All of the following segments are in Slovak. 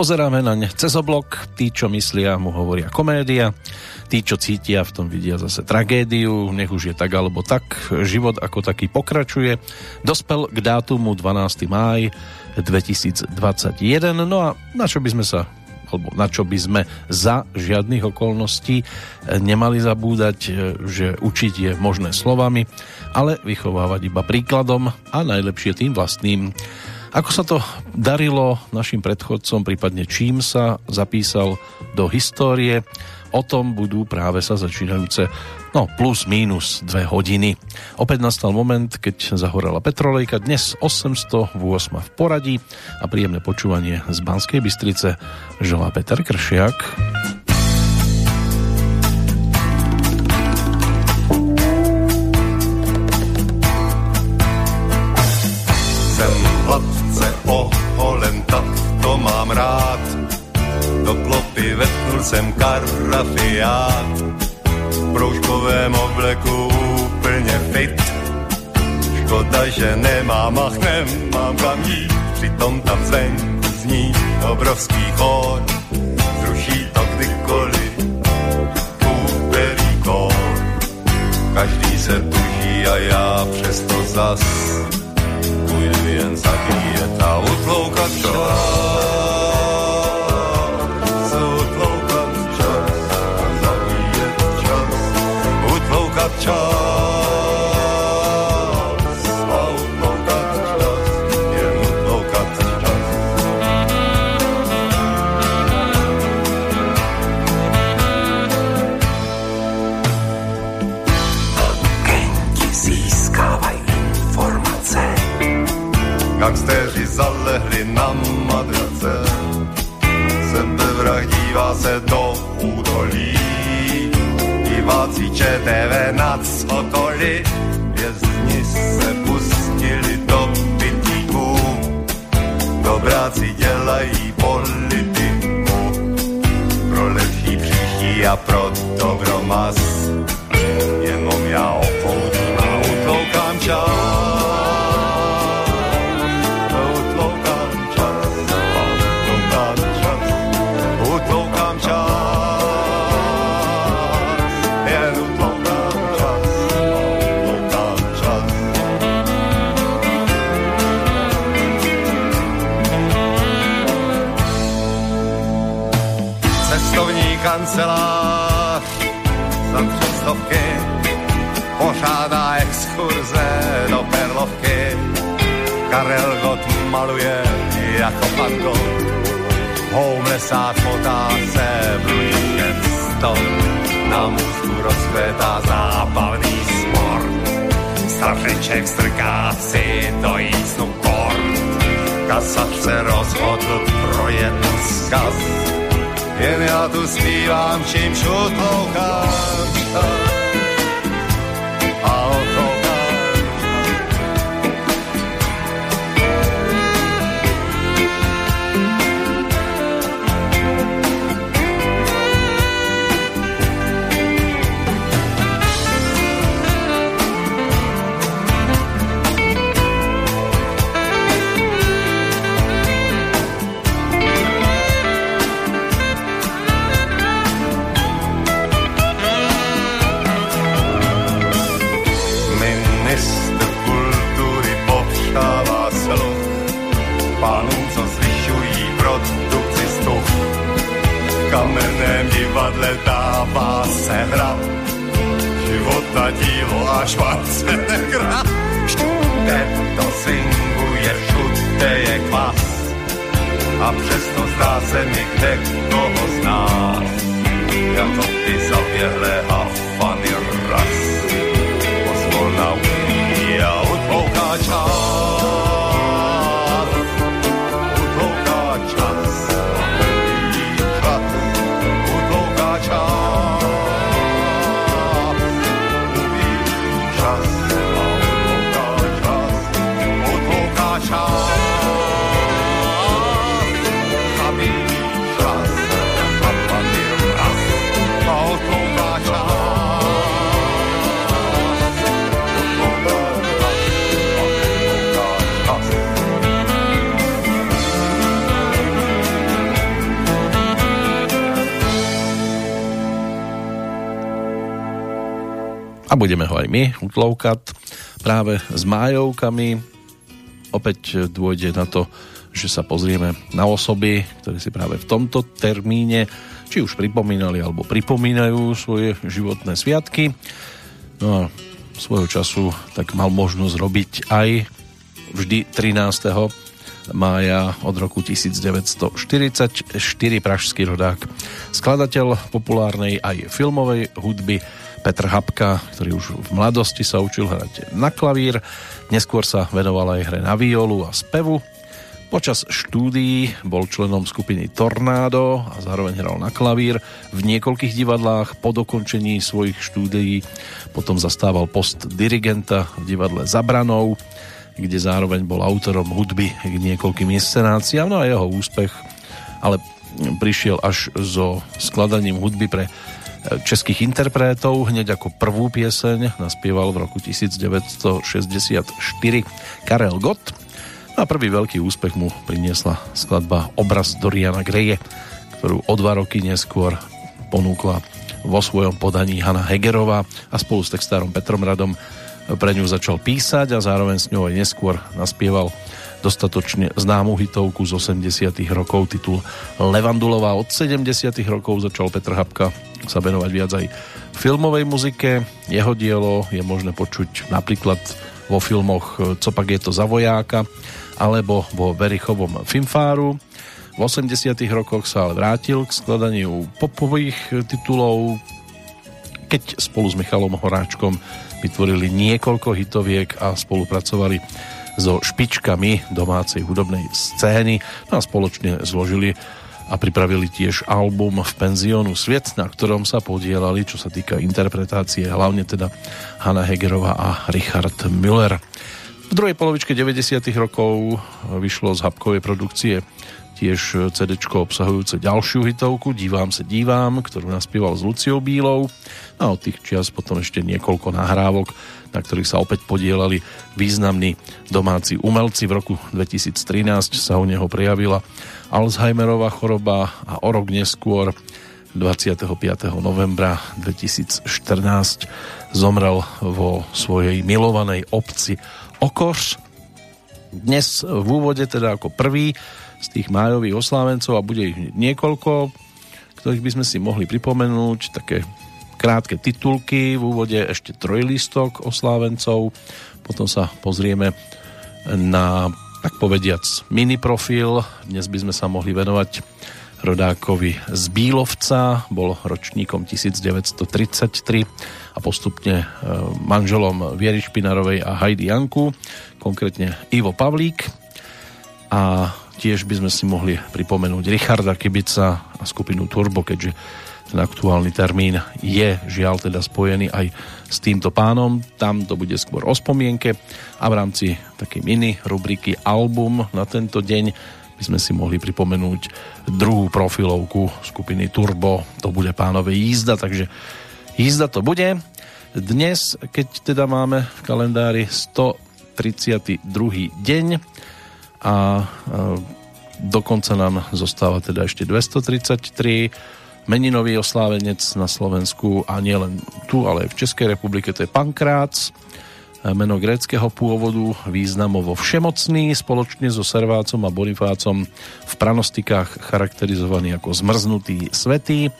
Pozeráme na ne cez oblok, tí, čo myslia, mu hovoria komédia, tí, čo cítia, v tom vidia zase tragédiu, nech už je tak alebo tak, život ako taký pokračuje. Dospel k dátumu 12. máj 2021, no a na čo by sme sa alebo na čo by sme za žiadnych okolností nemali zabúdať, že učiť je možné slovami, ale vychovávať iba príkladom a najlepšie tým vlastným. Ako sa to darilo našim predchodcom, prípadne čím sa zapísal do histórie, o tom budú práve sa začínajúce no plus minus dve hodiny. Opäť nastal moment, keď zahorela Petrolejka, dnes 808 v poradí a príjemné počúvanie z Banskej Bystrice želá Peter Kršiak. Jsem karafiát, v proužkovém obleku úplně fit. Škoda, že nemám ach, nemám kam jít, přitom tam zvenku zní obrovský chor. Zruší to kdykoliv, úterý kor. Každý se tuží a já přesto zas půjdu jen zabíjet a utloukat čas. Dívá se do údolí. Diváci ČTV nad okolí, vězni se pustili do pitíků, dobráci dělají politiku, pro lepší příští a pro dobro mas, jenom já opoudím a utloukám čas. Maluje jako pan Gott, homelessák motá se bludíkem sto, na můstku rozkvétá zábavný sport. Stařeček strká si do jícnu kort, kasař se rozhodl pro jednu zkaz jen já tu zpívám, čím šutloukám. Utloukať práve s májovkami. Opäť dôjde na to, že sa pozrieme na osoby, ktoré si práve v tomto termíne či už pripomínali alebo pripomínajú svoje životné sviatky. No a svojho času tak mal možnosť robiť aj vždy 13. mája od roku 1944 pražský rodák, skladateľ populárnej aj filmovej hudby Petr Hapka, ktorý už v mladosti sa učil hrať na klavír, neskôr sa venoval aj hre na violu a spevu. Počas štúdií bol členom skupiny Tornádo a zároveň hral na klavír v niekoľkých divadlách. Po dokončení svojich štúdií potom zastával post dirigenta v divadle Zabranou, kde zároveň bol autorom hudby k niekoľkým inscenáciám. No a jeho úspech ale prišiel až so skladaním hudby pre českých interpretov. Hneď ako prvú pieseň naspieval v roku 1964 Karel Gott a prvý veľký úspech mu priniesla skladba Obraz Doriana Greje, ktorú o dva roky neskôr ponúkla vo svojom podaní Hanna Hegerová a spolu s textárom Petrom Radom pre ňu začal písať a zároveň s ňou aj neskôr naspieval dostatočne známu hitovku z 80 rokov, titul Levandulová. Od 70 rokov začal Petr Habka sa venovať viac aj filmovej muzike. Jeho dielo je možné počuť napríklad vo filmoch Copak je to za vojáka, alebo vo Verichovom Filmfáru. V 80 rokoch sa ale vrátil k skladaniu popových titulov, keď spolu s Michalom Horáčkom vytvorili niekoľko hitoviek a spolupracovali so špičkami domácej hudobnej scény no a spoločne zložili a pripravili tiež album v penziónu Sviet, na ktorom sa podielali, čo sa týka interpretácie, hlavne teda Hanna Hegerová a Richard Müller. V druhej polovičke 90. rokov vyšlo z Habkovej produkcie tiež CD obsahujúce ďalšiu hitovku Dívam sa dívam, ktorú naspieval s Luciou Bílou a od tých čias potom ešte niekoľko nahrávok, na ktorých sa opäť podielali významní domáci umelci. V roku 2013 sa u neho prejavila Alzheimerová choroba a o rok neskôr 25. novembra 2014 zomrel vo svojej milovanej obci Okoš. Dnes v úvode teda ako prvý z tých májových oslávencov a bude ich niekoľko, ktorých by sme si mohli pripomenúť, také krátke titulky, v úvode ešte trojlistok oslávencov, potom sa pozrieme na, tak povediac, mini profil. Dnes by sme sa mohli venovať rodákovi z Bílovca, bol ročníkom 1933 a postupne e, manželom Viery Špinarovej a Heidi Janku, konkrétne Ivo Pavlík. A tiež by sme si mohli pripomenúť Richarda Kibica a skupinu Turbo, keďže ten aktuálny termín je žiaľ teda spojený aj s týmto pánom. Tam to bude skôr o spomienke a v rámci takej mini rubriky album na tento deň by sme si mohli pripomenúť druhú profilovku skupiny Turbo. To bude pánové jízda, takže jízda to bude. Dnes, keď teda máme v kalendári 132. deň a dokonca nám zostáva teda ešte 233 meninový oslávenec na Slovensku a nie len tu, ale aj v Českej republike, to je Pankrác meno gréckého pôvodu, významovo všemocný, spoločne so Servácom a Bonifácom v pranostikách charakterizovaný ako zmrznutý svetý.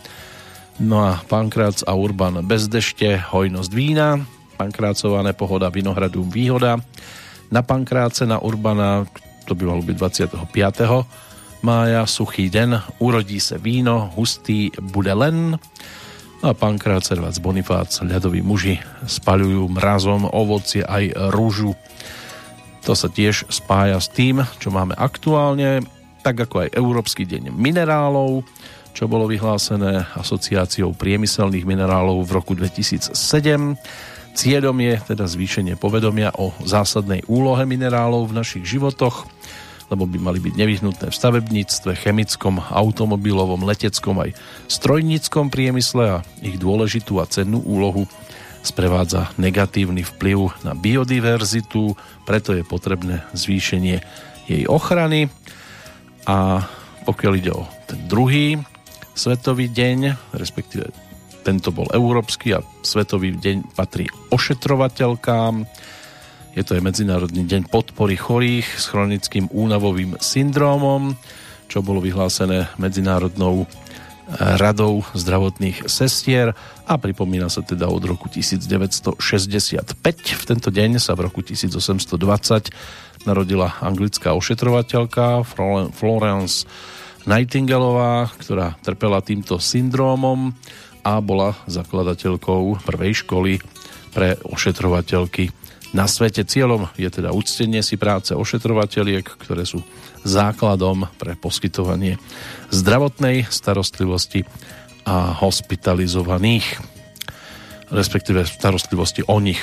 No a Pankrác a Urban bez dešte, hojnosť vína, Pankrácová nepohoda, vinohradu výhoda. Na Pankráce, na Urbana, to by malo byť 25. mája, suchý deň, urodí sa víno, hustý bude len. No a pankrát Servac Bonifác, ľadoví muži spaľujú mrazom ovocie aj rúžu. To sa tiež spája s tým, čo máme aktuálne, tak ako aj Európsky deň minerálov, čo bolo vyhlásené asociáciou priemyselných minerálov v roku 2007. Cieľom je teda zvýšenie povedomia o zásadnej úlohe minerálov v našich životoch, lebo by mali byť nevyhnutné v stavebníctve, chemickom, automobilovom, leteckom aj strojníckom priemysle a ich dôležitú a cennú úlohu sprevádza negatívny vplyv na biodiverzitu, preto je potrebné zvýšenie jej ochrany. A pokiaľ ide o ten druhý svetový deň, respektíve tento bol európsky a svetový deň patrí ošetrovateľkám. Je to aj Medzinárodný deň podpory chorých s chronickým únavovým syndrómom, čo bolo vyhlásené Medzinárodnou radou zdravotných sestier a pripomína sa teda od roku 1965. V tento deň sa v roku 1820 narodila anglická ošetrovateľka Florence Nightingaleová, ktorá trpela týmto syndrómom a bola zakladateľkou prvej školy pre ošetrovateľky na svete. Cieľom je teda uctenie si práce ošetrovateľiek, ktoré sú základom pre poskytovanie zdravotnej starostlivosti a hospitalizovaných, respektíve starostlivosti o nich.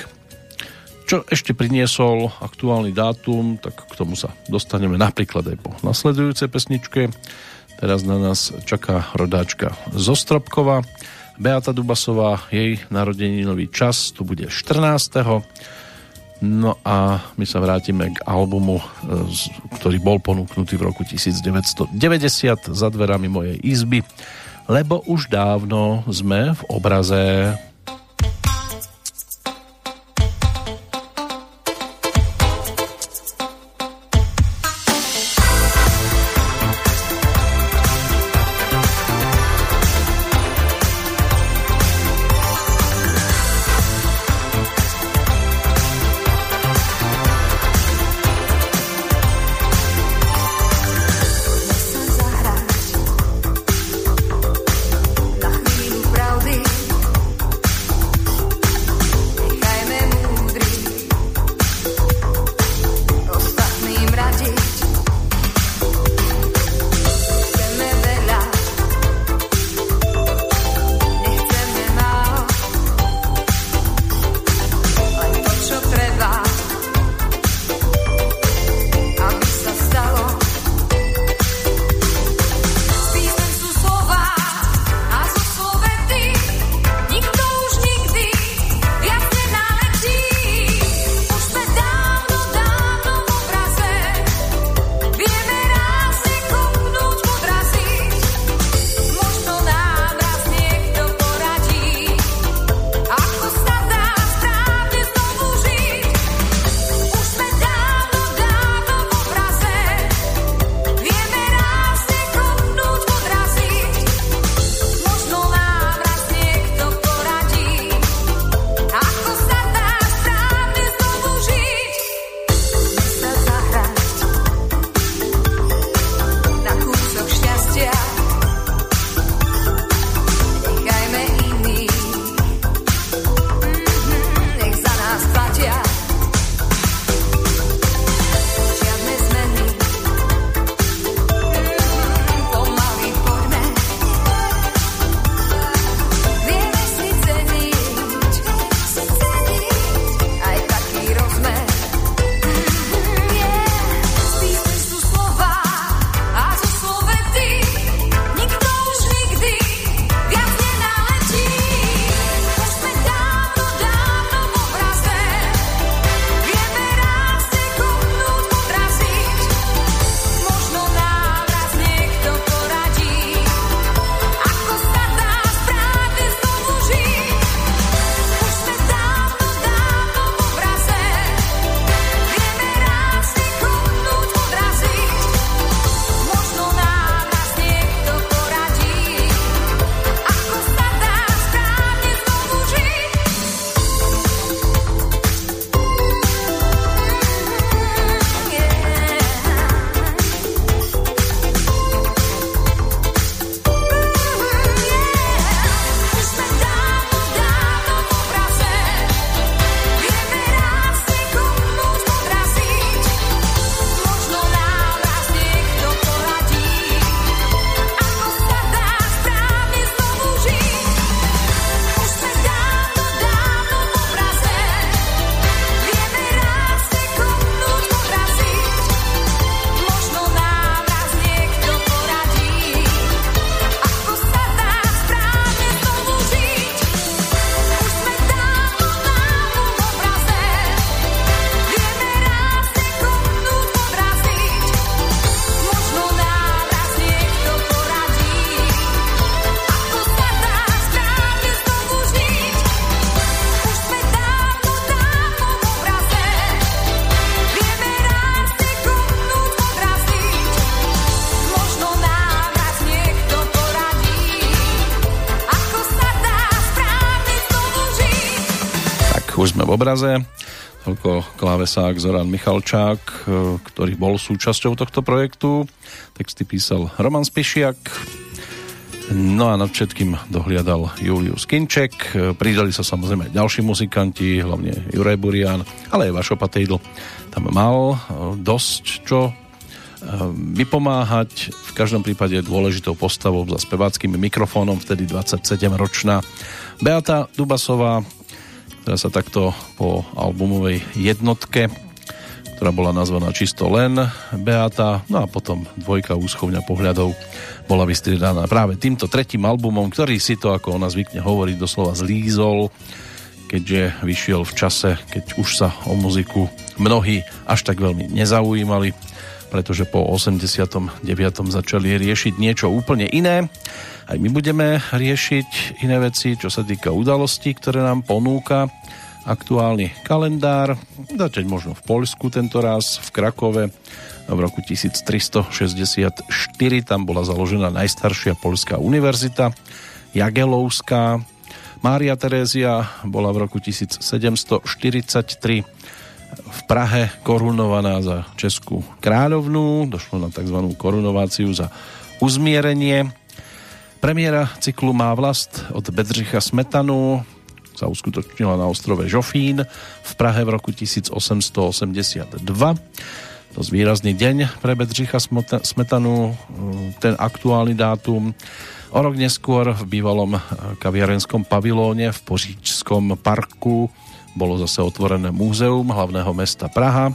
Čo ešte priniesol aktuálny dátum, tak k tomu sa dostaneme napríklad aj po nasledujúcej pesničke. Teraz na nás čaká rodáčka Zostropkova. Beata Dubasová, jej narodeninový čas, tu bude 14. No a my sa vrátime k albumu, e, ktorý bol ponúknutý v roku 1990 za dverami mojej izby, lebo už dávno sme v obraze v obraze. Toľko klávesák Zoran Michalčák, e, ktorý bol súčasťou tohto projektu. Texty písal Roman Spišiak, No a nad všetkým dohliadal Julius Kinček. E, pridali sa samozrejme ďalší muzikanti, hlavne Juraj Burian, ale aj Vašo Patejdl tam mal dosť čo vypomáhať. V každom prípade dôležitou postavou za speváckým mikrofónom, vtedy 27-ročná Beata Dubasová, ktorá sa takto po albumovej jednotke, ktorá bola nazvaná čisto len Beata, no a potom dvojka úschovňa pohľadov bola vystriedaná práve týmto tretím albumom, ktorý si to, ako ona zvykne hovoriť, doslova zlízol, keďže vyšiel v čase, keď už sa o muziku mnohí až tak veľmi nezaujímali, pretože po 89. začali riešiť niečo úplne iné aj my budeme riešiť iné veci, čo sa týka udalostí, ktoré nám ponúka aktuálny kalendár. Začať možno v Poľsku tento raz, v Krakove v roku 1364. Tam bola založená najstaršia poľská univerzita, Jagelovská. Mária Terézia bola v roku 1743 v Prahe korunovaná za Českú kráľovnú. Došlo na tzv. korunováciu za uzmierenie Premiéra cyklu Má vlast od Bedřicha Smetanu sa uskutočnila na ostrove Žofín v Prahe v roku 1882. Dosť výrazný deň pre Bedřicha Smetanu, ten aktuálny dátum. O rok neskôr v bývalom kaviarenskom pavilóne v Poříčskom parku bolo zase otvorené múzeum hlavného mesta Praha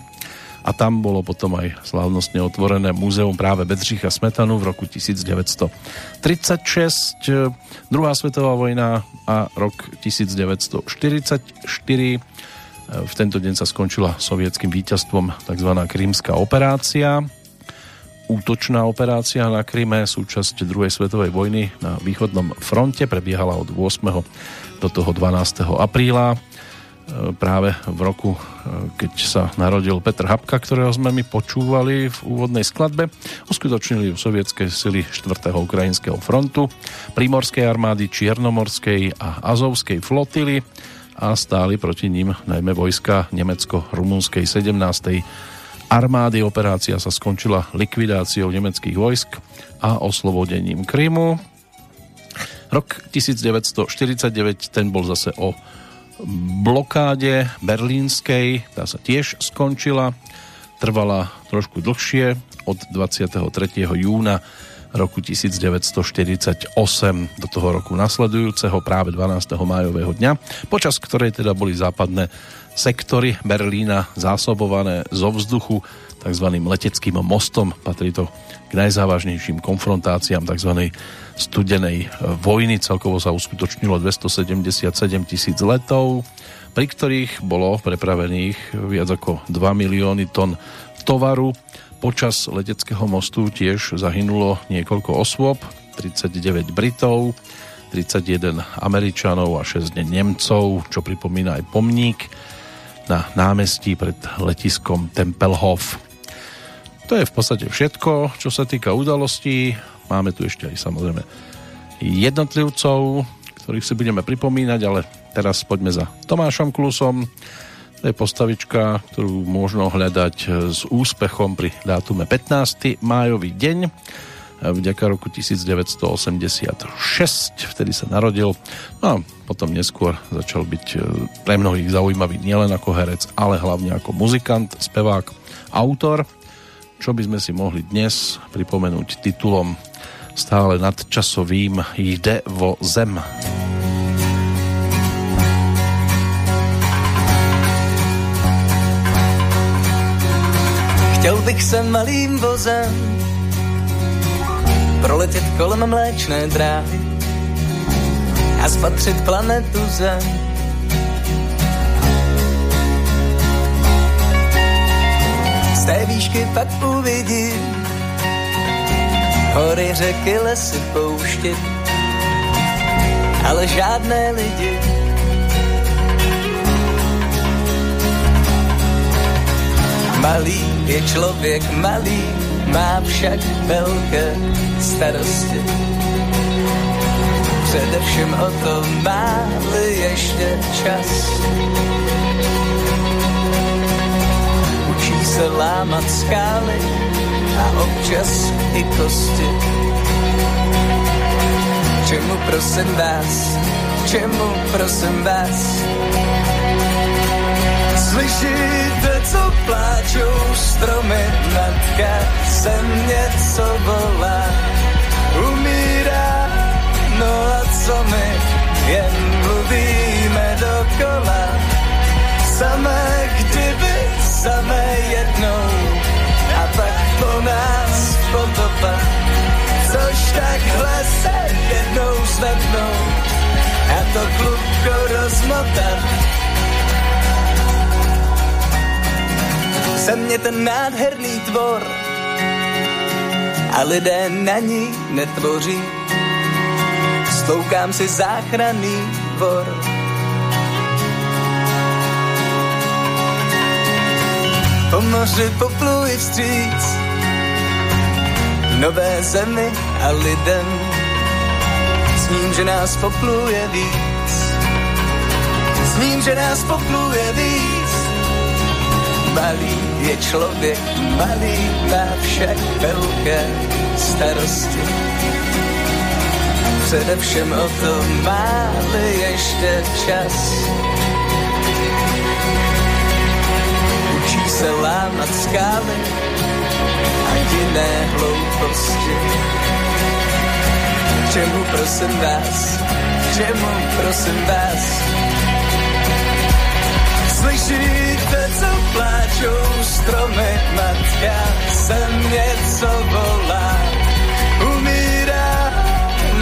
a tam bolo potom aj slávnostne otvorené múzeum práve Bedřicha Smetanu v roku 1936. Druhá svetová vojna a rok 1944. V tento deň sa skončila sovietským víťazstvom tzv. krímska operácia. Útočná operácia na Kríme, súčasť druhej svetovej vojny na východnom fronte, prebiehala od 8. do toho 12. apríla práve v roku, e, keď sa narodil Petr Hapka, ktorého sme mi počúvali v úvodnej skladbe. Uskutočnili ju sovietské sily 4. ukrajinského frontu, primorskej armády, čiernomorskej a azovskej flotily a stáli proti ním najmä vojska nemecko-rumunskej 17. armády. Operácia sa skončila likvidáciou nemeckých vojsk a oslobodením Krymu. Rok 1949 ten bol zase o blokáde berlínskej, tá sa tiež skončila, trvala trošku dlhšie, od 23. júna roku 1948 do toho roku nasledujúceho, práve 12. májového dňa, počas ktorej teda boli západné sektory Berlína zásobované zo vzduchu tzv. leteckým mostom. Patrí to k najzávažnejším konfrontáciám tzv studenej vojny. Celkovo sa uskutočnilo 277 tisíc letov, pri ktorých bolo prepravených viac ako 2 milióny ton tovaru. Počas leteckého mostu tiež zahynulo niekoľko osôb, 39 Britov, 31 Američanov a 6 Nemcov, čo pripomína aj pomník na námestí pred letiskom Tempelhof. To je v podstate všetko, čo sa týka udalostí. Máme tu ešte aj samozrejme jednotlivcov, ktorých si budeme pripomínať, ale teraz poďme za Tomášom Klusom. To je postavička, ktorú možno hľadať s úspechom pri dátume 15. májový deň vďaka roku 1986, vtedy sa narodil. No a potom neskôr začal byť e, pre mnohých zaujímavý nielen ako herec, ale hlavne ako muzikant, spevák, autor, čo by sme si mohli dnes pripomenúť titulom stále nadčasovým Jde vo zem. Chtěl bych se malým vozem proletět kolem mléčné dráhy a spatřit planetu Zem. Z té výšky pak uvidím Hory, řeky, lesy, poušti, ale žádné lidi. Malý je člověk malý, má však velké starosti. Především o to máli ještě čas. Se lámat skály a občas i kosti. Čemu prosím vás, čemu prosím vás, Slyšíte, co pláčou stromy, matka se něco volá. Umírá, no a co my, jen mluvíme dokola. Samé kdyby, samé jednou, a pak po nás potopa. Což takhle se jednou zvednou, a to klubko rozmotat země ten nádherný tvor a lidé na ní netvoří. Stoukám si záchranný dvor. Po moři popluji vstříc nové zemi a lidem s ním, že nás popluje víc. S ním, že nás popluje víc malý je člověk, malý má však velké starosti. Především o to máli ještě čas. Učí se lámat skály a jiné hlouposti. Čemu prosím vás, čemu prosím vás, Slyšíte, co pláčou stromy, matka sem něco volá. Umírá,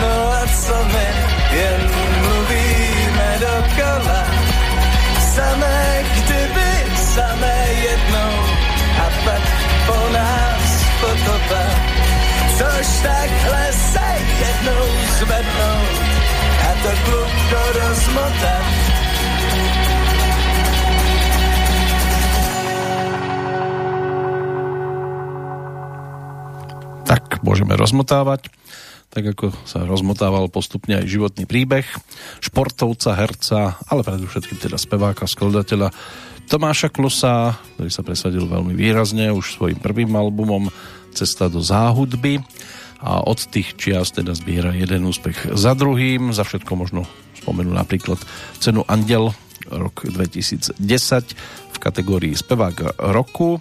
no a co my, jen mluvíme dokola. Samé kdyby, samé jednou, jednou zvednou, a to klubko rozmotat tak môžeme rozmotávať tak ako sa rozmotával postupne aj životný príbeh športovca, herca, ale predovšetkým teda speváka, skladateľa Tomáša Klusa, ktorý sa presadil veľmi výrazne už svojim prvým albumom Cesta do záhudby a od tých čias teda zbiera jeden úspech za druhým. Za všetko možno spomenú napríklad cenu Andel rok 2010 v kategórii spevák roku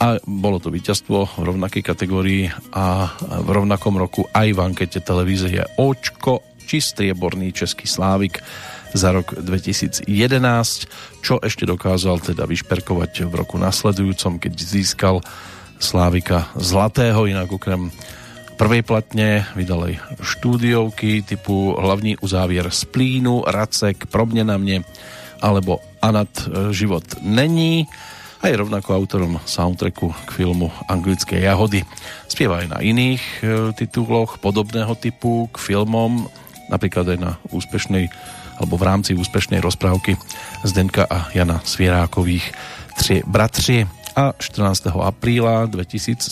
a bolo to víťazstvo v rovnakej kategórii a v rovnakom roku aj v ankete televízie Očko či strieborný český slávik za rok 2011, čo ešte dokázal teda vyšperkovať v roku nasledujúcom, keď získal Slávika Zlatého, inak okrem prvej platne vydal aj štúdiovky typu Hlavní uzávier z plínu, Racek, Probne na mne alebo Anat e, život není a je rovnako autorom soundtracku k filmu Anglické jahody. Spieva aj na iných e, tituloch podobného typu k filmom, napríklad aj na úspešnej alebo v rámci úspešnej rozprávky Zdenka a Jana Svierákových Tři bratři a 14. apríla 2017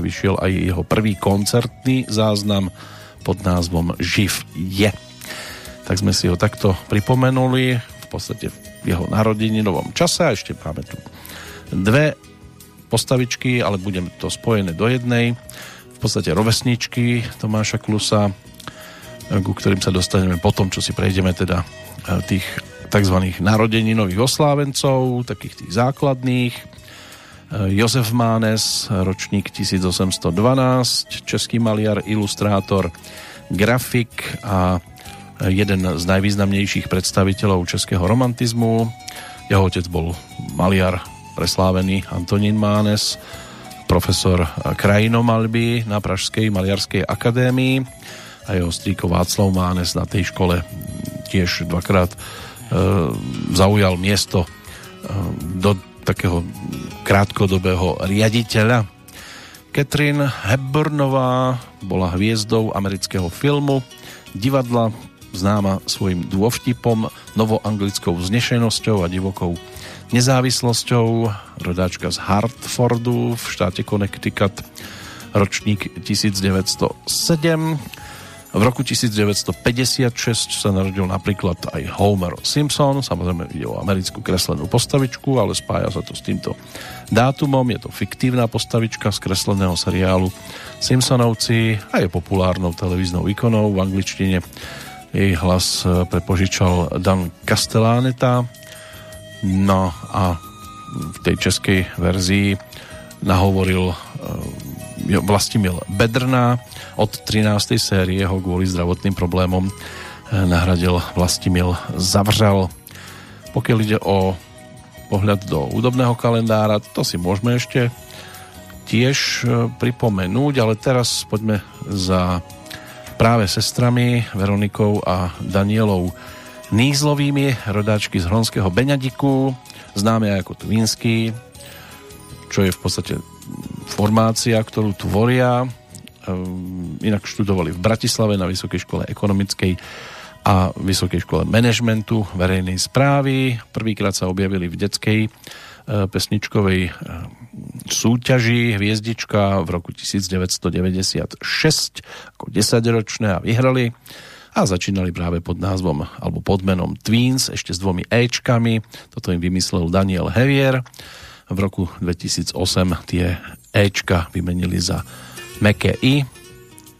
vyšiel aj jeho prvý koncertný záznam pod názvom Živ je. Tak sme si ho takto pripomenuli v podstate v jeho narodeninovom čase a ešte máme tu dve postavičky, ale budeme to spojené do jednej. V podstate rovesničky Tomáša Klusa, ku ktorým sa dostaneme potom, čo si prejdeme teda e, tých tzv. narodeninových oslávencov, takých tých základných. Jozef Mánes, ročník 1812, český maliar, ilustrátor, grafik a jeden z najvýznamnejších predstaviteľov českého romantizmu. Jeho otec bol maliar preslávený Antonín Mánes, profesor krajinomalby na Pražskej maliarskej akadémii a jeho strýko Václav Mánes na tej škole tiež dvakrát e, zaujal miesto e, do takého krátkodobého riaditeľa. Catherine Hepburnová bola hviezdou amerického filmu, divadla, známa svojim dôvtipom, novoanglickou vznešenosťou a divokou nezávislosťou, rodáčka z Hartfordu v štáte Connecticut, ročník 1907. V roku 1956 sa narodil napríklad aj Homer Simpson, samozrejme ide o americkú kreslenú postavičku, ale spája sa to s týmto dátumom. Je to fiktívna postavička z kresleného seriálu Simpsonovci a je populárnou televíznou ikonou v angličtine. Jej hlas e, prepožičal Dan Castellaneta. No a v tej českej verzii nahovoril e, Vlastimil Bedrná, od 13. série ho kvôli zdravotným problémom eh, nahradil Vlastimil Zavřal. Pokiaľ ide o pohľad do údobného kalendára, to si môžeme ešte tiež eh, pripomenúť, ale teraz poďme za práve sestrami Veronikou a Danielou Nízlovými, rodáčky z Hronského Beňadiku, známe ako Twinsky, čo je v podstate formácia, ktorú tvoria Ehm, inak študovali v Bratislave na Vysokej škole ekonomickej a Vysokej škole manažmentu verejnej správy. Prvýkrát sa objavili v detskej e, pesničkovej e, súťaži Hviezdička v roku 1996 ako 10-ročné a vyhrali a začínali práve pod názvom alebo pod menom Tweens, ešte s dvomi Ečkami. Toto im vymyslel Daniel Hevier. V roku 2008 tie Ečka vymenili za meké I,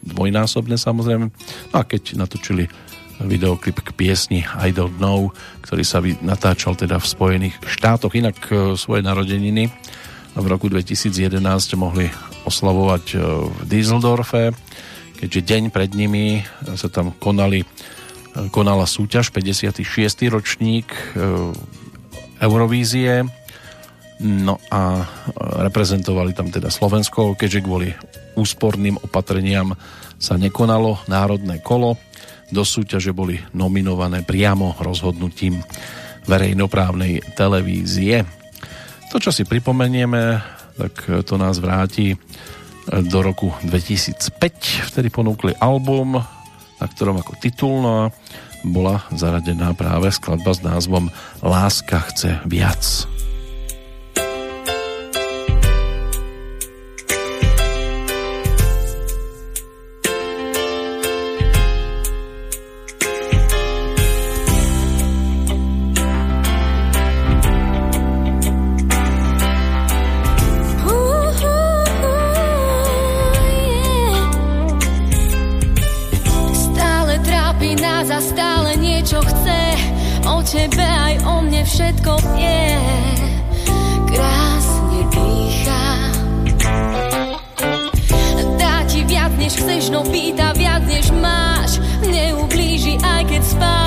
dvojnásobne samozrejme. No a keď natočili videoklip k piesni I Don't Know, ktorý sa natáčal teda v Spojených štátoch. Inak e, svoje narodeniny v roku 2011 mohli oslavovať e, v Dieseldorfe, keďže deň pred nimi sa tam konali, e, konala súťaž 56. ročník Eurovízie no a reprezentovali tam teda Slovensko, keďže kvôli úsporným opatreniam sa nekonalo národné kolo. Do súťaže boli nominované priamo rozhodnutím verejnoprávnej televízie. To, čo si pripomenieme, tak to nás vráti do roku 2005. Vtedy ponúkli album, na ktorom ako titulná bola zaradená práve skladba s názvom Láska chce viac. tebe aj o mne všetko vie. Krásne dýcha. Dá ti viac, než chceš, no pýta viac, než máš. Neublíži, aj keď spáš.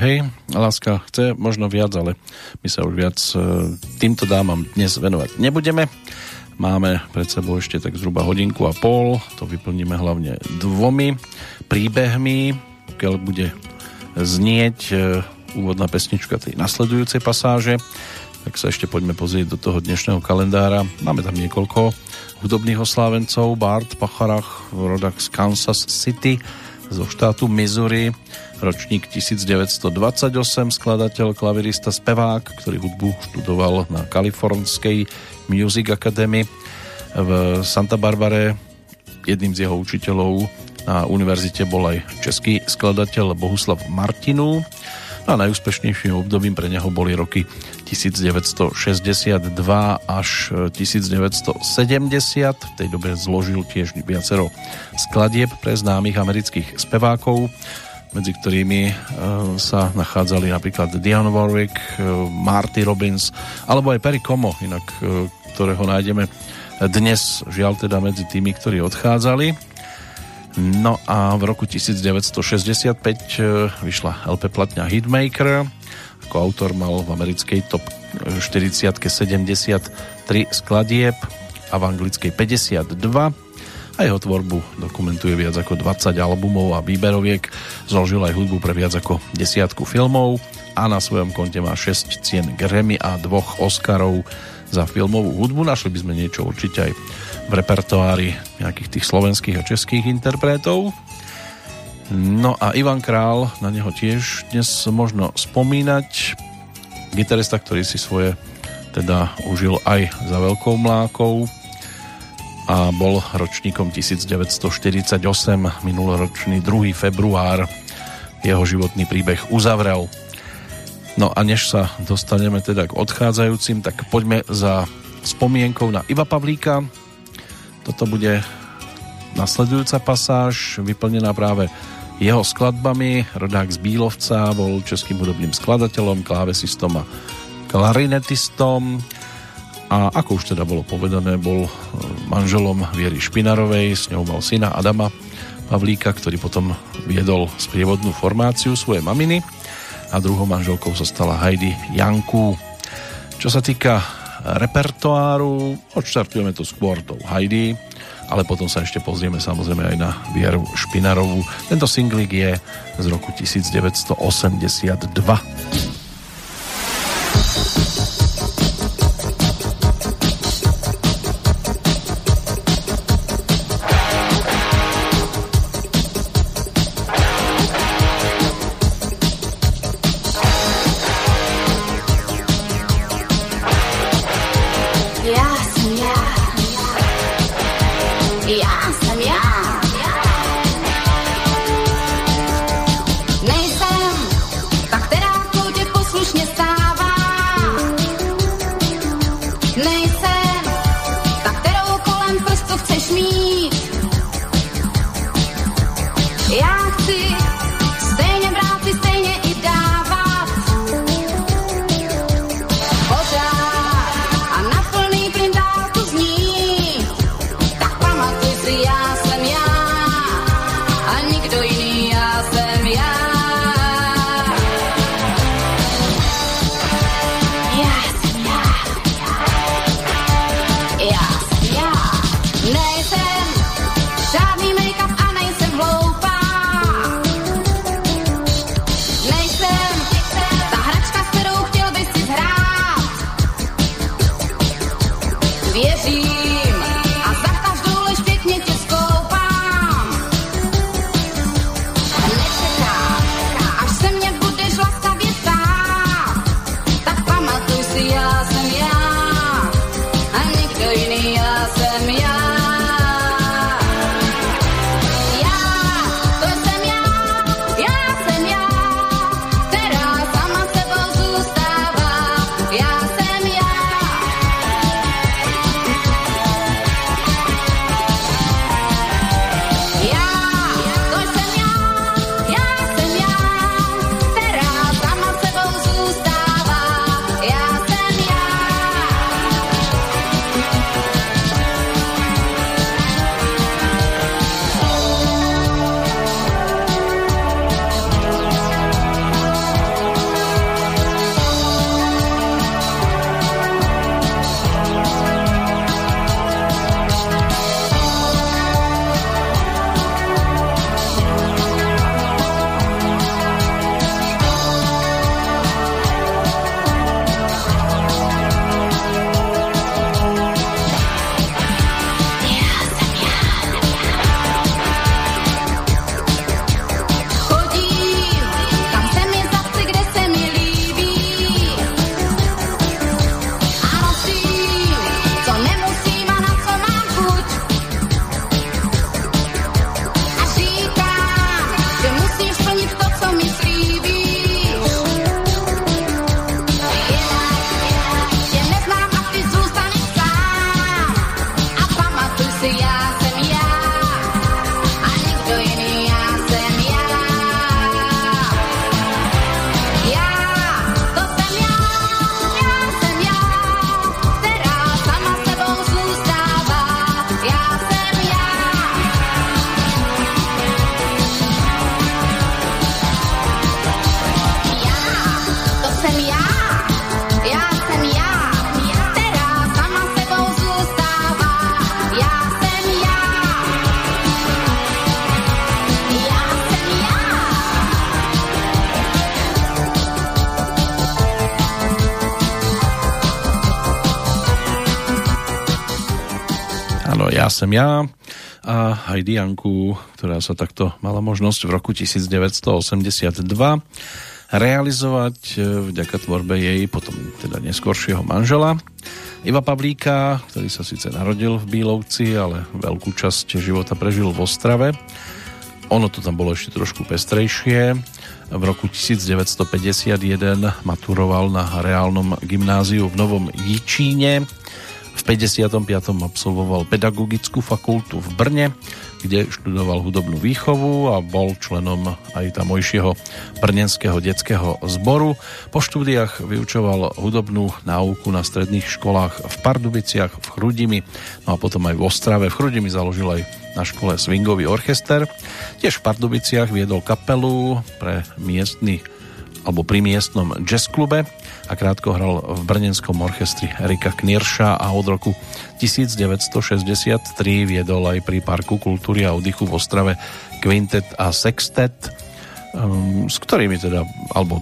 hej, láska chce možno viac, ale my sa už viac e, týmto dámam dnes venovať nebudeme. Máme pred sebou ešte tak zhruba hodinku a pol, to vyplníme hlavne dvomi príbehmi, pokiaľ bude znieť e, úvodná pesnička tej nasledujúcej pasáže, tak sa ešte poďme pozrieť do toho dnešného kalendára. Máme tam niekoľko hudobných oslávencov, Bart Pacharach, rodak z Kansas City, zo štátu Missouri, ročník 1928, skladateľ, klavirista, spevák, ktorý hudbu študoval na Kalifornskej Music Academy v Santa Barbare. Jedným z jeho učiteľov na univerzite bol aj český skladateľ Bohuslav Martinu. No a najúspešnejším obdobím pre neho boli roky 1962 až 1970. V tej dobe zložil tiež viacero skladieb pre známych amerických spevákov, medzi ktorými e, sa nachádzali napríklad Diane Warwick, e, Marty Robbins alebo aj Perry Como, inak e, ktorého nájdeme dnes žiaľ teda medzi tými, ktorí odchádzali. No a v roku 1965 vyšla LP platňa Hitmaker, ako autor mal v americkej top 40 73 skladieb a v anglickej 52 a jeho tvorbu dokumentuje viac ako 20 albumov a výberoviek, zložil aj hudbu pre viac ako desiatku filmov a na svojom konte má 6 cien Grammy a dvoch Oscarov za filmovú hudbu. Našli by sme niečo určite aj v repertoári nejakých tých slovenských a českých interpretov. No a Ivan Král, na neho tiež dnes možno spomínať. Gitarista, ktorý si svoje teda užil aj za veľkou mlákou a bol ročníkom 1948, minuloročný 2. február jeho životný príbeh uzavrel. No a než sa dostaneme teda k odchádzajúcim, tak poďme za spomienkou na Iva Pavlíka. Toto bude nasledujúca pasáž, vyplnená práve jeho skladbami. Rodák z Bílovca bol českým hudobným skladateľom, klávesistom a klarinetistom a ako už teda bolo povedané, bol e, manželom Viery Špinarovej, s ňou mal syna Adama Pavlíka, ktorý potom viedol sprievodnú formáciu svojej maminy a druhou manželkou sa stala Heidi Janku. Čo sa týka repertoáru, odštartujeme to skôr tou Heidi, ale potom sa ešte pozrieme samozrejme aj na Vieru Špinarovú. Tento singlik je z roku 1982. sem ja a aj Dianku, ktorá sa takto mala možnosť v roku 1982 realizovať e, vďaka tvorbe jej potom teda neskôršieho manžela Iva Pavlíka, ktorý sa síce narodil v Bílovci, ale veľkú časť života prežil v Ostrave. Ono to tam bolo ešte trošku pestrejšie. V roku 1951 maturoval na reálnom gymnáziu v Novom Jičíne 55. absolvoval pedagogickú fakultu v Brne, kde študoval hudobnú výchovu a bol členom aj tamojšieho brnenského detského zboru. Po štúdiách vyučoval hudobnú náuku na stredných školách v Pardubiciach, v Chrudimi, no a potom aj v Ostrave. V Chrudimi založil aj na škole swingový orchester. Tiež v Pardubiciach viedol kapelu pre miestny alebo pri miestnom jazzklube a krátko hral v brnenskom orchestri Erika Knirša a od roku 1963 viedol aj pri Parku kultúry a oddychu v Ostrave Quintet a Sextet, um, s ktorými teda, alebo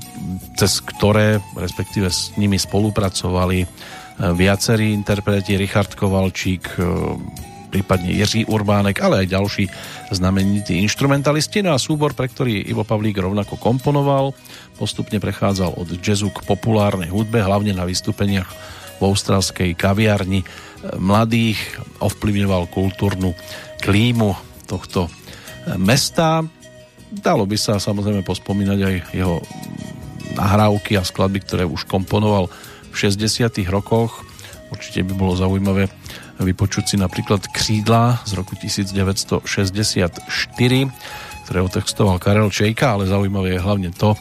cez ktoré, respektíve s nimi spolupracovali uh, viacerí interpreti, Richard Kovalčík, uh, prípadne Jiří Urbánek, ale aj ďalší znamenití instrumentalisti. No a súbor, pre ktorý Ivo Pavlík rovnako komponoval, postupne prechádzal od jazzu k populárnej hudbe, hlavne na vystúpeniach v australskej kaviarni mladých, ovplyvňoval kultúrnu klímu tohto mesta. Dalo by sa samozrejme pospomínať aj jeho nahrávky a skladby, ktoré už komponoval v 60 rokoch. Určite by bolo zaujímavé vypočuť si napríklad Křídla z roku 1964, ktoré otextoval Karel Čejka, ale zaujímavé je hlavne to,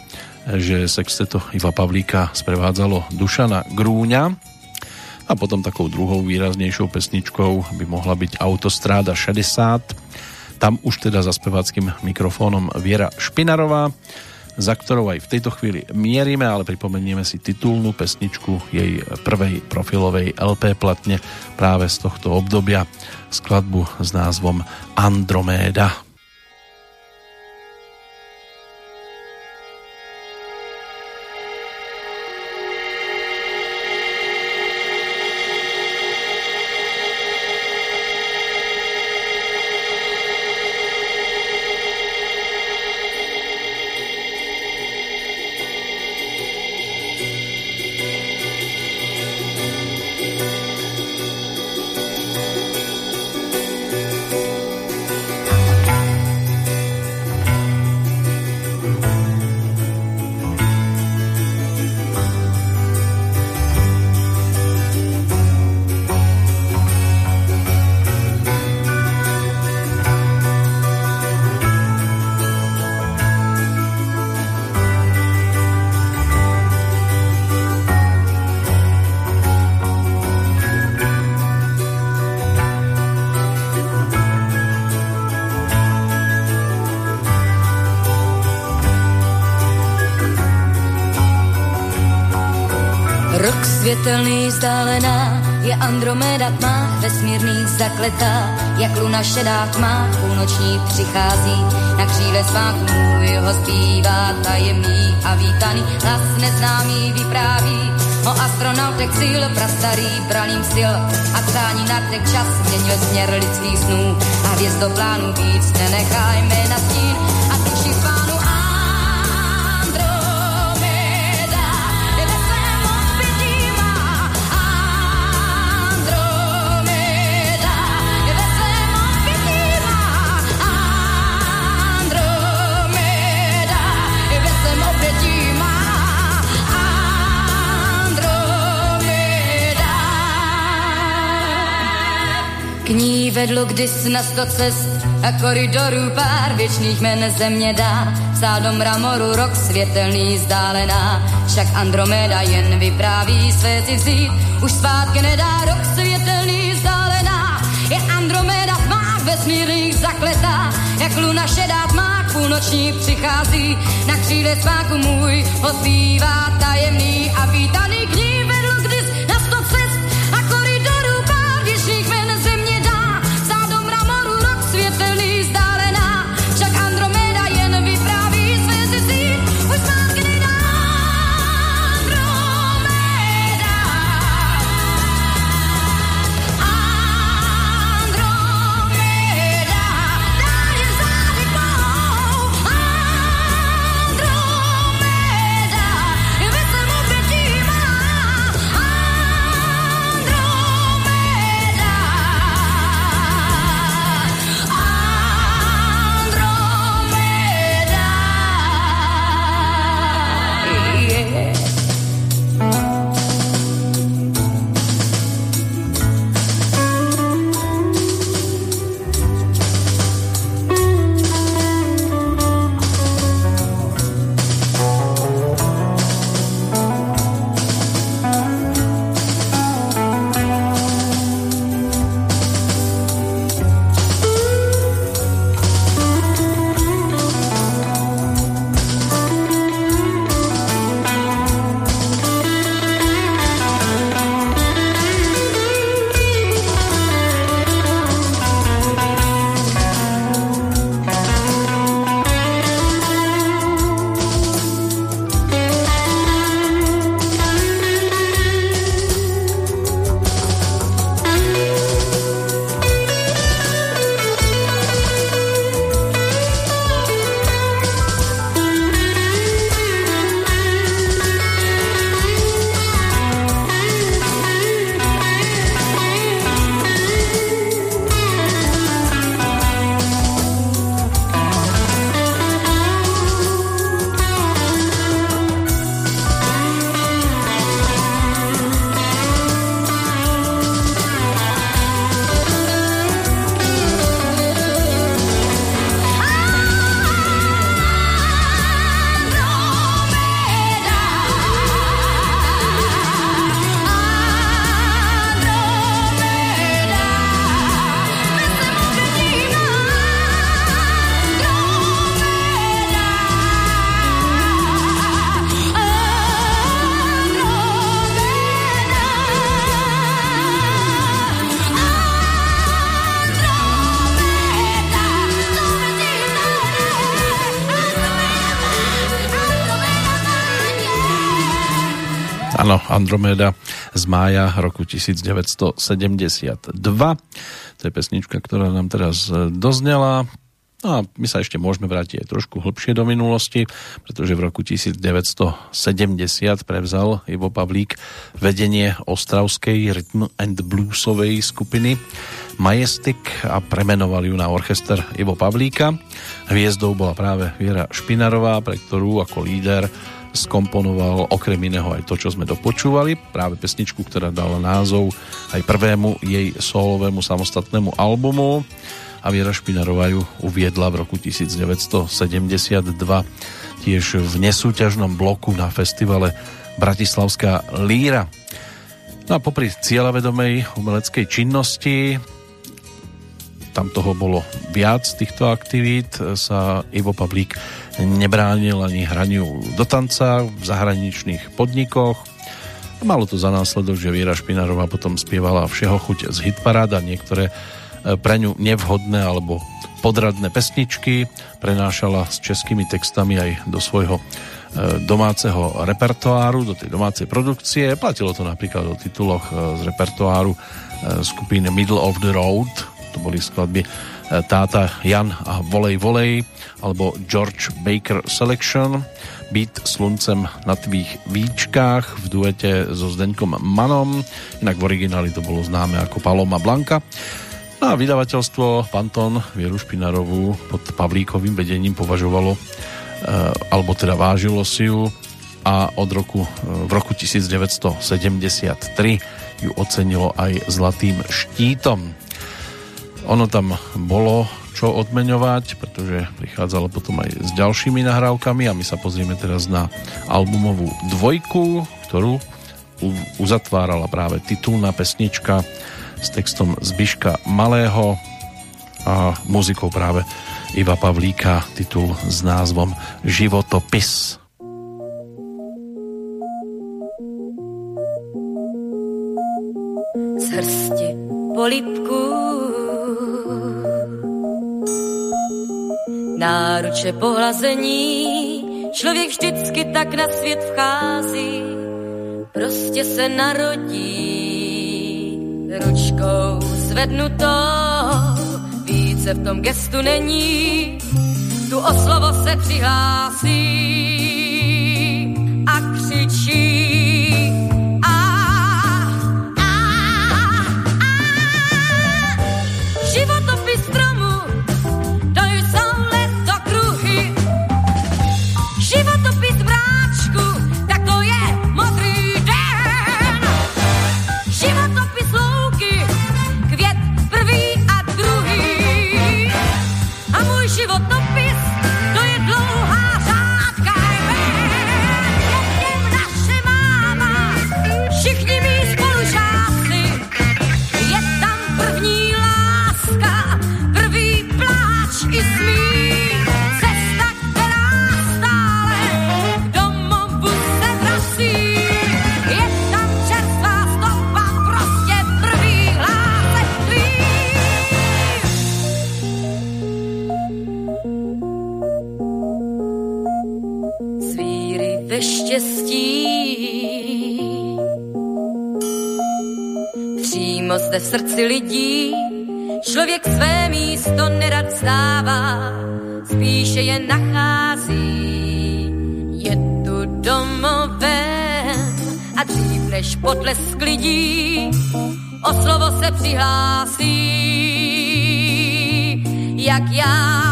že sexteto Iva Pavlíka sprevádzalo Dušana Grúňa a potom takou druhou výraznejšou pesničkou by mohla byť Autostráda 60. Tam už teda za speváckým mikrofónom Viera Špinarová za ktorou aj v tejto chvíli mierime, ale pripomenieme si titulnú pesničku jej prvej profilovej LP platne práve z tohto obdobia skladbu s názvom Androméda. Světelný vzdálená je Andromeda tmá, vesmírný zakletá, jak luna šedá tma, půlnoční přichází, na kříle sváku můj ho zpívá tajemný a vítaný, hlas neznámý vypráví, o astronautech sil, prastarý bralým styl a přání na tek čas změnil směr lidských snů. A hvězdoplánu víc nenechajme na stín a ty pánu vedlo kdys na sto cest a koridorů pár věčných men země dá. Sál do mramoru rok světelný zdálená, však Andromeda jen vypráví své si vzít. Už zpátky nedá rok světelný zdálená, je Andromeda má vesmírných zakletá, jak luna šedá tmá k půlnoční přichází, na kříle sváku můj ho tajemný a vítaný k Andromeda z mája roku 1972. To je pesnička, ktorá nám teraz e, doznela. No a my sa ešte môžeme vrátiť aj trošku hlbšie do minulosti, pretože v roku 1970 prevzal Ivo Pavlík vedenie ostravskej rhythm and bluesovej skupiny Majestic a premenoval ju na orchester Ivo Pavlíka. Hviezdou bola práve Viera Špinarová, pre ktorú ako líder skomponoval okrem iného aj to, čo sme dopočúvali, práve pesničku, ktorá dala názov aj prvému jej solovému samostatnému albumu a Viera Špinarová ju uviedla v roku 1972 tiež v nesúťažnom bloku na festivale Bratislavská líra. No a popri cieľavedomej umeleckej činnosti tam toho bolo viac týchto aktivít, sa Ivo Pavlík nebránil ani hraniu do tanca v zahraničných podnikoch. Malo to za následok, že Viera Špinarová potom spievala všeho chuť z hitparád a niektoré e, pre ňu nevhodné alebo podradné pesničky prenášala s českými textami aj do svojho e, domáceho repertoáru, do tej domácej produkcie. Platilo to napríklad o tituloch e, z repertoáru skupiny Middle of the Road, to boli skladby e, Táta Jan a Volej Volej alebo George Baker Selection. Beat sluncem na tvých výčkách v duete so Zdeňkom Manom. Inak v origináli to bolo známe ako Paloma Blanka. No a vydavateľstvo Panton Vieru Špinarovú pod Pavlíkovým vedením považovalo e, alebo teda vážilo si ju. A od roku, e, v roku 1973 ju ocenilo aj Zlatým štítom. Ono tam bolo čo odmeňovať, pretože prichádzalo potom aj s ďalšími nahrávkami a my sa pozrieme teraz na albumovú dvojku, ktorú uzatvárala práve titulná pesnička s textom Zbiška Malého a muzikou práve Iva Pavlíka, titul s názvom Životopis. Z hrsti polipku náruče pohlazení, člověk vždycky tak na svět vchází, prostě se narodí ručkou zvednutou, více v tom gestu není, tu o slovo se přihlásí potlesk lidí, o slovo se přihlásí. Jak já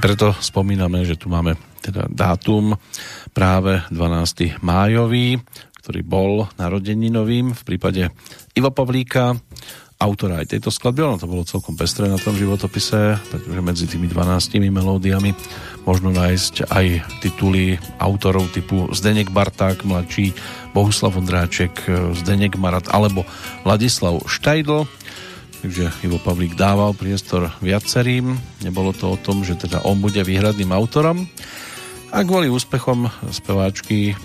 preto spomíname, že tu máme teda dátum práve 12. májový, ktorý bol narodeninovým v prípade Ivo Pavlíka, autora aj tejto skladby. Ono to bolo celkom pestré na tom životopise, pretože medzi tými 12 melódiami možno nájsť aj tituly autorov typu Zdenek Barták, mladší Bohuslav Ondráček, Zdenek Marat alebo Ladislav Štajdl takže Ivo Pavlík dával priestor viacerým. Nebolo to o tom, že teda on bude výhradným autorom. A kvôli úspechom speváčky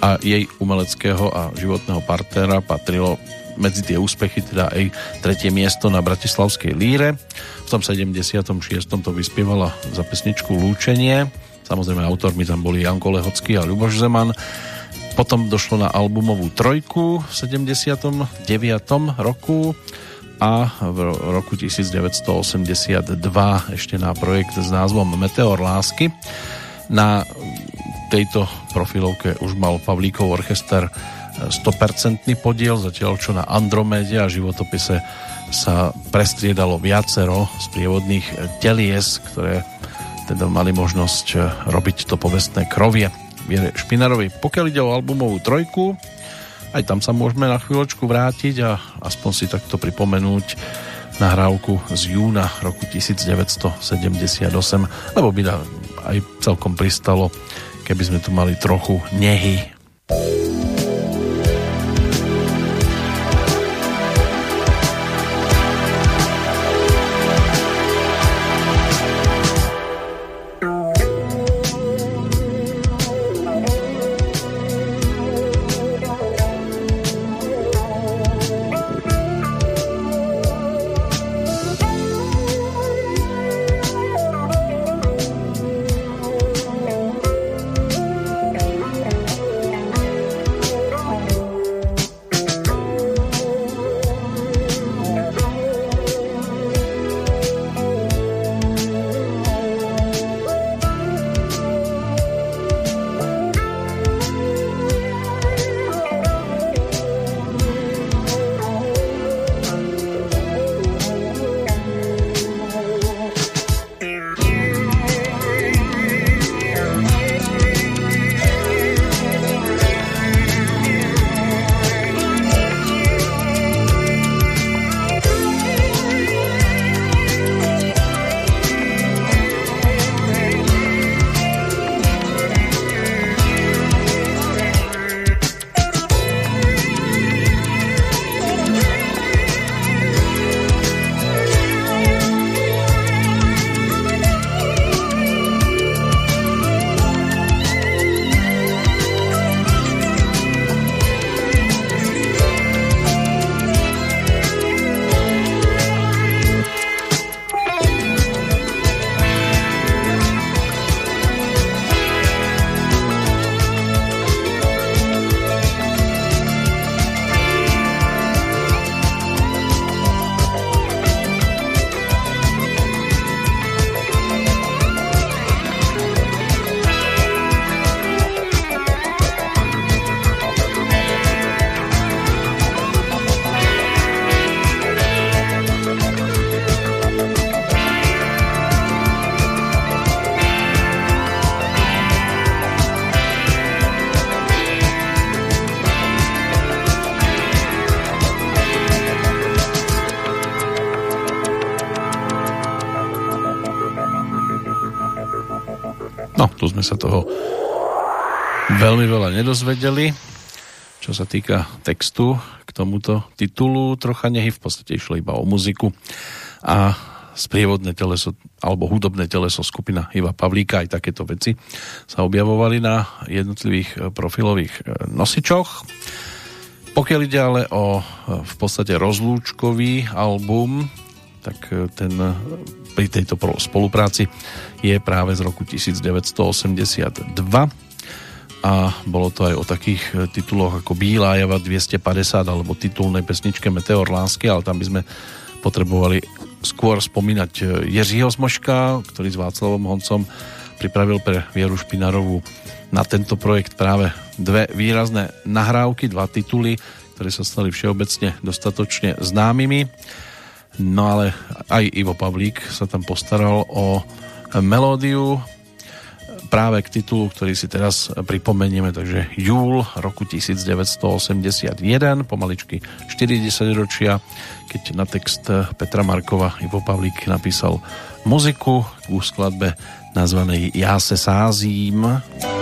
a jej umeleckého a životného partnera patrilo medzi tie úspechy teda aj tretie miesto na Bratislavskej líre. V tom 76. to vyspievala za pesničku Lúčenie. Samozrejme autormi tam boli Janko Lehocký a Ľuboš Zeman. Potom došlo na albumovú trojku v 79. roku a v roku 1982 ešte na projekt s názvom Meteor lásky. Na tejto profilovke už mal Pavlíkov orchester 100% podiel, zatiaľ čo na Andromede a životopise sa prestriedalo viacero sprievodných telies, ktoré teda mali možnosť robiť to povestné krovie Viere Špinarovej. Pokiaľ ide o albumovú trojku, aj tam sa môžeme na chvíľočku vrátiť a aspoň si takto pripomenúť nahrávku z júna roku 1978, lebo by aj celkom pristalo, keby sme tu mali trochu nehy. Veľa nedozvedeli. Čo sa týka textu k tomuto titulu, trocha nehy v podstate išlo iba o muziku a sprievodné teleso alebo hudobné teleso skupina Iva Pavlíka, aj takéto veci sa objavovali na jednotlivých e, profilových e, nosičoch. Pokiaľ ide ale o e, v podstate rozlúčkový album, tak ten pri tejto spolupráci je práve z roku 1982 a bolo to aj o takých e, tituloch ako Bílá java 250 alebo titulnej pesničke Meteor lásky, ale tam by sme potrebovali skôr spomínať e, Jiřího Zmoška, ktorý s Václavom Honcom pripravil pre Vieru Špinarovú na tento projekt práve dve výrazné nahrávky, dva tituly, ktoré sa stali všeobecne dostatočne známymi. No ale aj Ivo Pavlík sa tam postaral o melódiu práve k titulu, ktorý si teraz pripomenieme, takže júl roku 1981, pomaličky 40 ročia, keď na text Petra Markova Ivo Pavlík napísal muziku k skladbe nazvanej Já se sázím. Já se sázím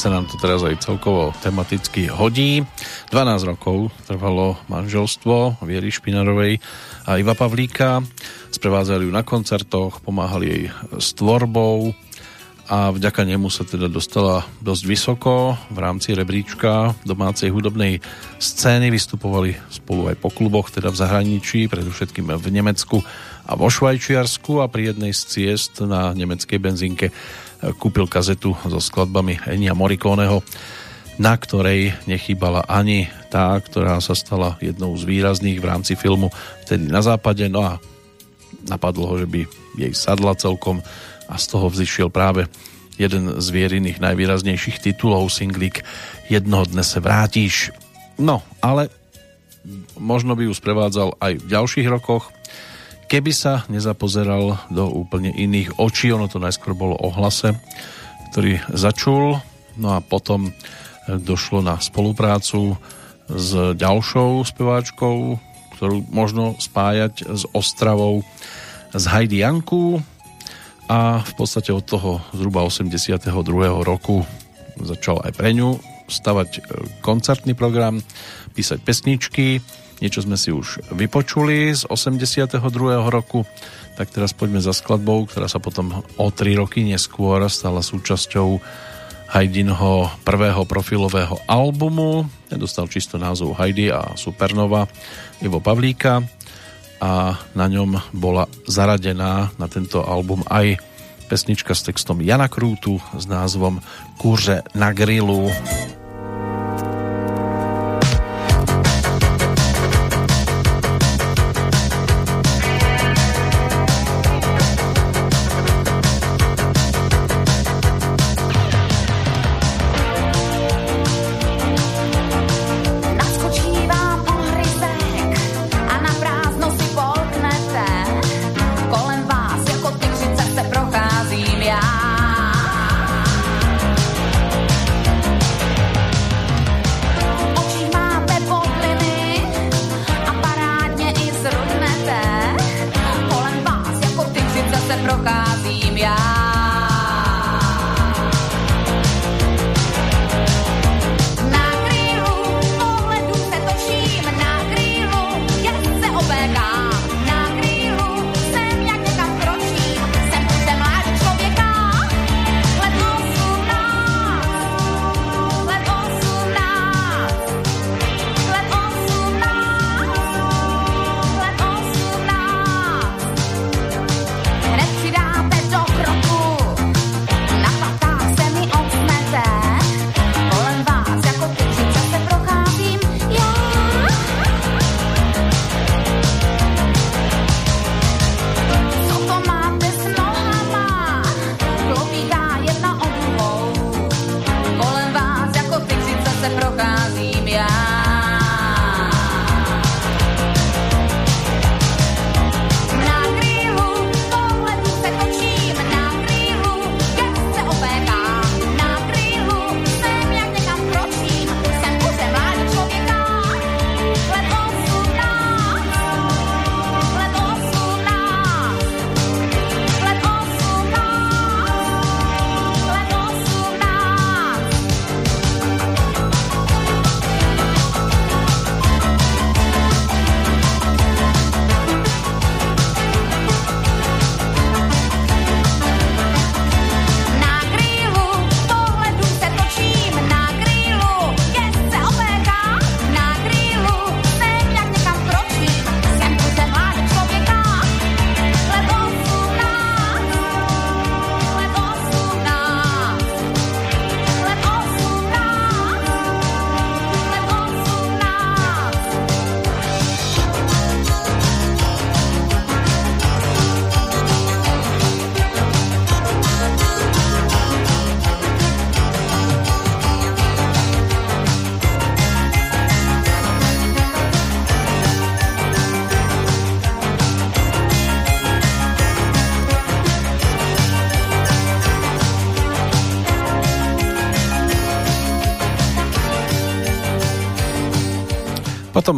sa nám to teraz aj celkovo tematicky hodí. 12 rokov trvalo manželstvo Viery Špinarovej a Iva Pavlíka. Sprevádzali ju na koncertoch, pomáhali jej s tvorbou a vďaka nemu sa teda dostala dosť vysoko v rámci rebríčka domácej hudobnej scény. Vystupovali spolu aj po kluboch, teda v zahraničí, predovšetkým v Nemecku a vo Švajčiarsku a pri jednej z ciest na nemeckej benzínke kúpil kazetu so skladbami Enia Morikoneho, na ktorej nechýbala ani tá, ktorá sa stala jednou z výrazných v rámci filmu vtedy na západe. No a napadlo ho, že by jej sadla celkom a z toho vzýšiel práve jeden z vieriných najvýraznejších titulov singlik Jednoho dne se vrátíš. No, ale možno by ju sprevádzal aj v ďalších rokoch, keby sa nezapozeral do úplne iných očí. Ono to najskôr bolo o hlase, ktorý začul, no a potom došlo na spoluprácu s ďalšou speváčkou, ktorú možno spájať s Ostravou z Heidi Janku a v podstate od toho zhruba 82. roku začal aj pre ňu stavať e, koncertný program, písať pesničky, niečo sme si už vypočuli z 82. roku, tak teraz poďme za skladbou, ktorá sa potom o 3 roky neskôr stala súčasťou Haidinho prvého profilového albumu. Ten dostal čisto názov Heidi a Supernova Ivo Pavlíka a na ňom bola zaradená na tento album aj pesnička s textom Jana Krútu s názvom Kurže na grilu.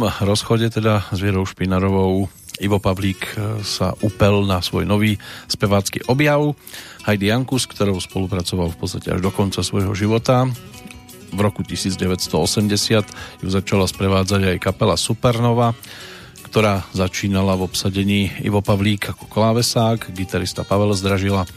Tom rozchode teda s Vierou Špinarovou Ivo Pavlík e, sa upel na svoj nový spevácky objav. Heidi Jankus, ktorou spolupracoval v podstate až do konca svojho života. V roku 1980 ju začala sprevádzať aj kapela Supernova, ktorá začínala v obsadení Ivo Pavlík ako klávesák, gitarista Pavel Zdražila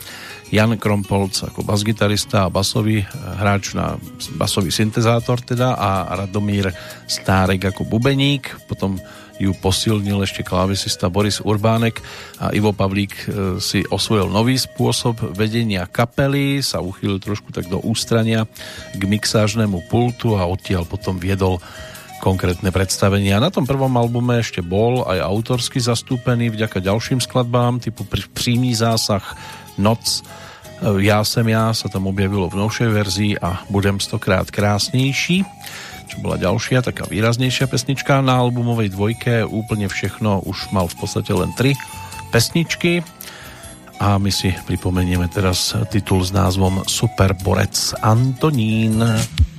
Jan Krompolc ako basgitarista a basový eh, hráč na basový syntezátor teda a Radomír Stárek ako bubeník, potom ju posilnil ešte klávesista Boris Urbánek a Ivo Pavlík eh, si osvojil nový spôsob vedenia kapely, sa uchýlil trošku tak do ústrania k mixážnemu pultu a odtiaľ potom viedol konkrétne predstavenia. Na tom prvom albume ešte bol aj autorsky zastúpený vďaka ďalším skladbám typu Prímý zásah, Noc Ja sem ja sa tam objavilo v novšej verzii a Budem stokrát krásnejší čo bola ďalšia, taká výraznejšia pesnička na albumovej dvojke. Úplne všechno už mal v podstate len tri pesničky a my si pripomenieme teraz titul s názvom Superborec Antonín. Antonín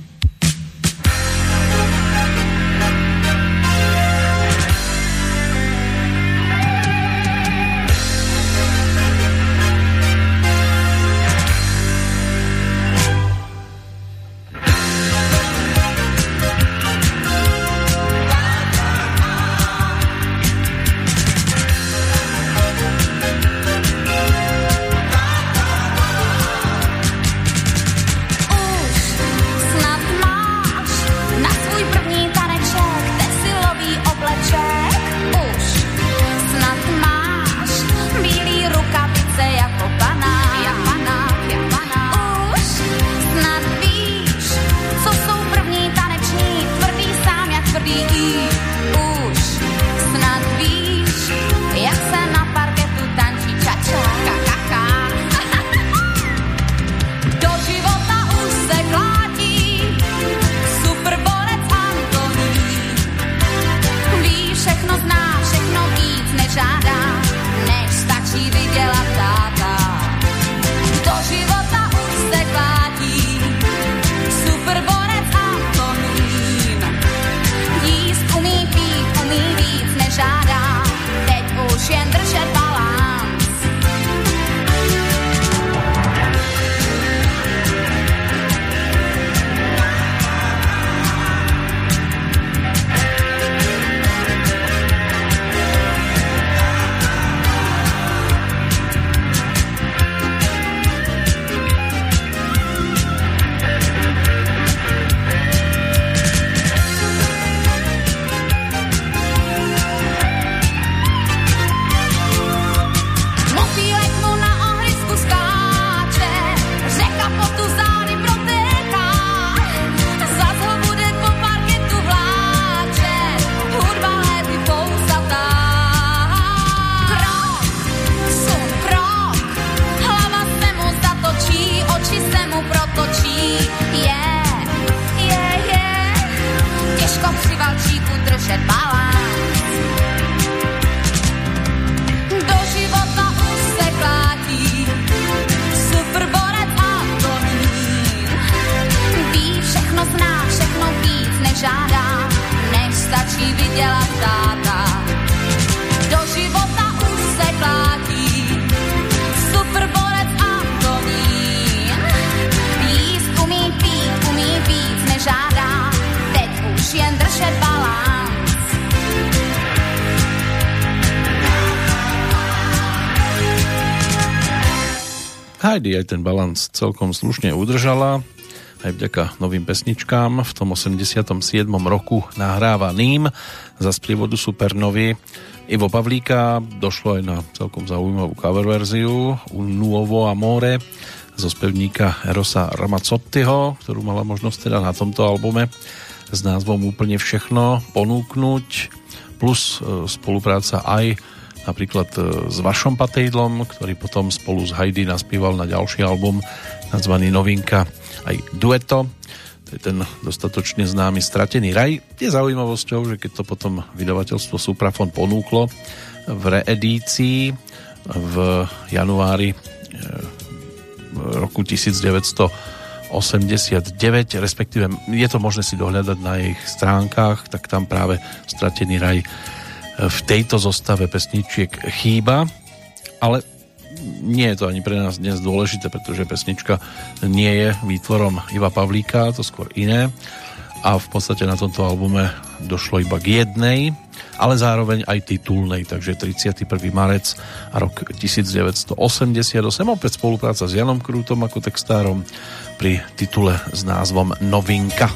Heidi aj ten balans celkom slušne udržala, aj vďaka novým pesničkám. V tom 87. roku nahrávaným za sprievodu Supernovy Ivo Pavlíka došlo aj na celkom zaujímavú cover verziu Un Nuovo Amore zo spevníka Erosa Ramazzottiho, ktorú mala možnosť teda na tomto albume s názvom Úplne všechno ponúknuť plus e, spolupráca aj napríklad e, s Vašom Patejdlom, ktorý potom spolu s Heidi naspieval na ďalší album nazvaný Novinka aj Dueto. To je ten dostatočne známy Stratený raj. Je zaujímavosťou, že keď to potom vydavateľstvo Suprafon ponúklo v reedícii v januári e, roku 1989, respektíve je to možné si dohľadať na ich stránkach, tak tam práve Stratený raj v tejto zostave pesničiek chýba, ale nie je to ani pre nás dnes dôležité, pretože pesnička nie je výtvorom Iva Pavlíka, to skôr iné a v podstate na tomto albume došlo iba k jednej, ale zároveň aj titulnej, takže 31. marec a rok 1988 opäť spolupráca s Janom Krútom ako textárom pri titule s názvom Novinka.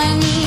To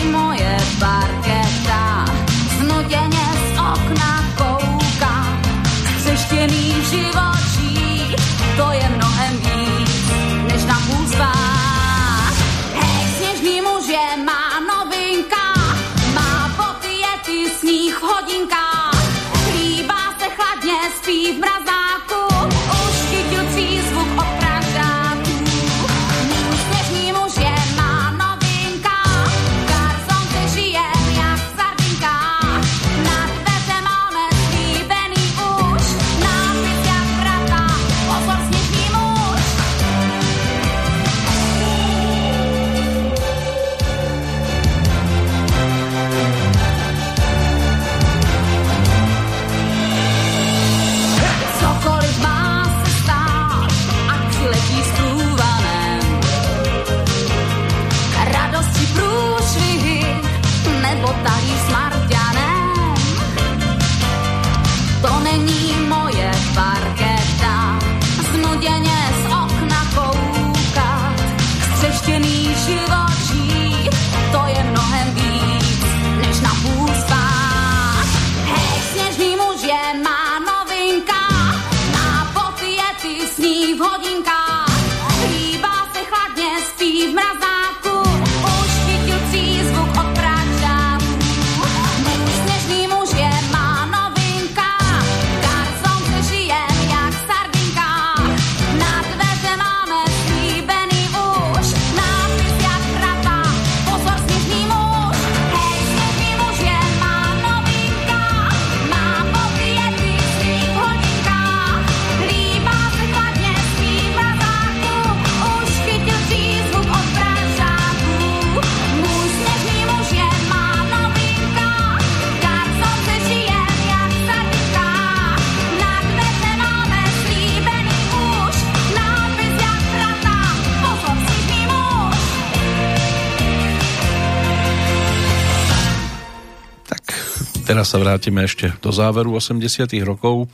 Teraz sa vrátime ešte do záveru 80 rokov,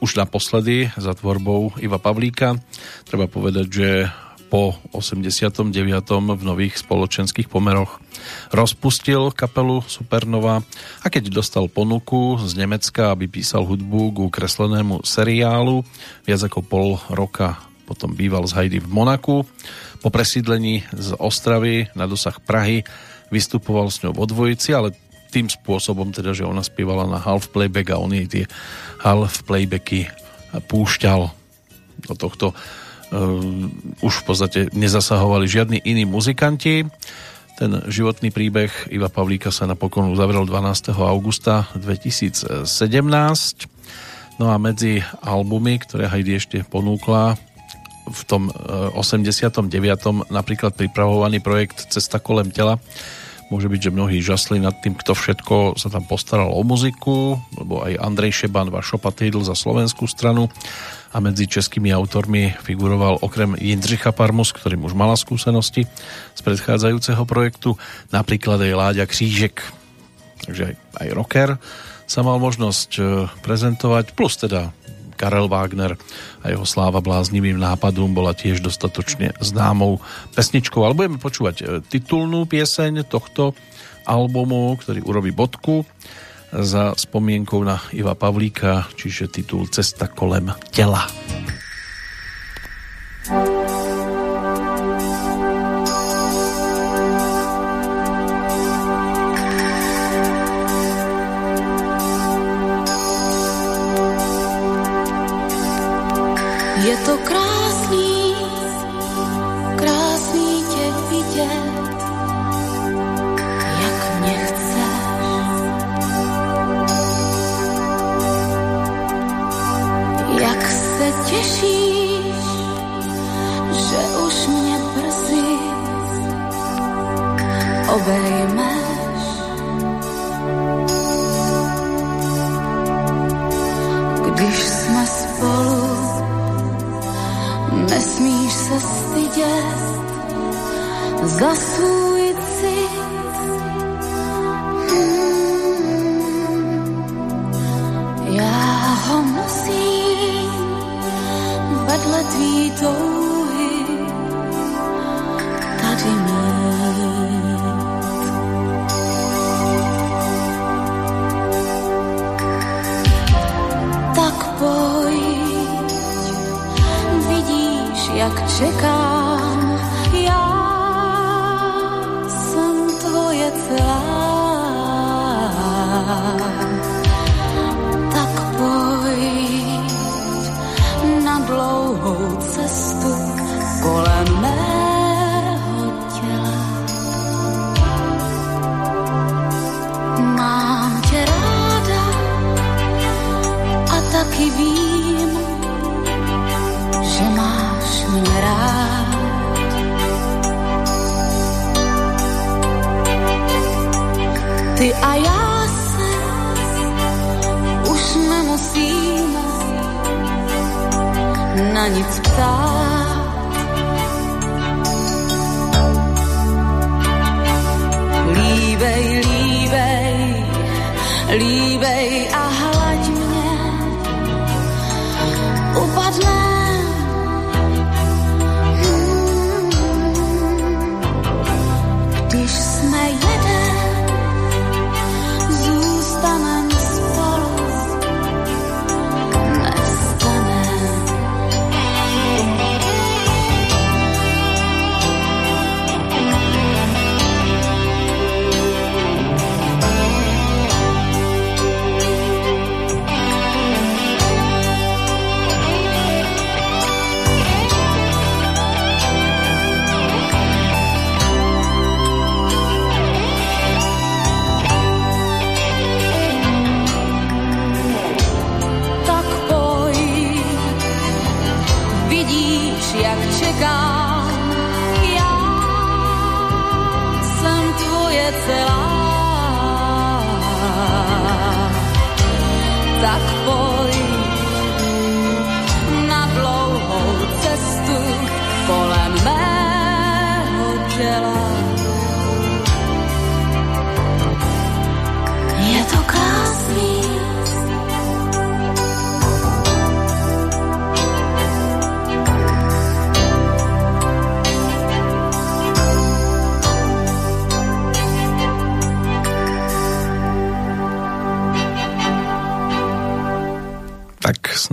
už naposledy za tvorbou Iva Pavlíka. Treba povedať, že po 89. v nových spoločenských pomeroch rozpustil kapelu Supernova a keď dostal ponuku z Nemecka, aby písal hudbu ku kreslenému seriálu, viac ako pol roka potom býval z Heidi v Monaku. Po presídlení z Ostravy na dosah Prahy vystupoval s ňou vo dvojici, ale tým spôsobom, teda, že ona spievala na half playback a on jej tie half playbacky púšťal do tohto. Uh, už v podstate nezasahovali žiadni iní muzikanti. Ten životný príbeh Iva Pavlíka sa napokon uzavrel 12. augusta 2017. No a medzi albumy, ktoré Heidi ešte ponúkla v tom 89. napríklad pripravovaný projekt Cesta kolem tela, Môže byť, že mnohí žasli nad tým, kto všetko sa tam postaral o muziku, lebo aj Andrej Šeban, Vašo Patýdl za slovenskú stranu. A medzi českými autormi figuroval okrem Jindřicha Parmus, ktorým už mala skúsenosti z predchádzajúceho projektu, napríklad aj Láďa Křížek, takže aj, aj rocker sa mal možnosť e, prezentovať, plus teda Karel Wagner a jeho sláva bláznivým nápadom bola tiež dostatočne známou pesničkou. Ale budeme počúvať e, titulnú pieseň tohto albumu, ktorý urobí bodku za spomienkou na Iva Pavlíka, čiže titul Cesta kolem tela.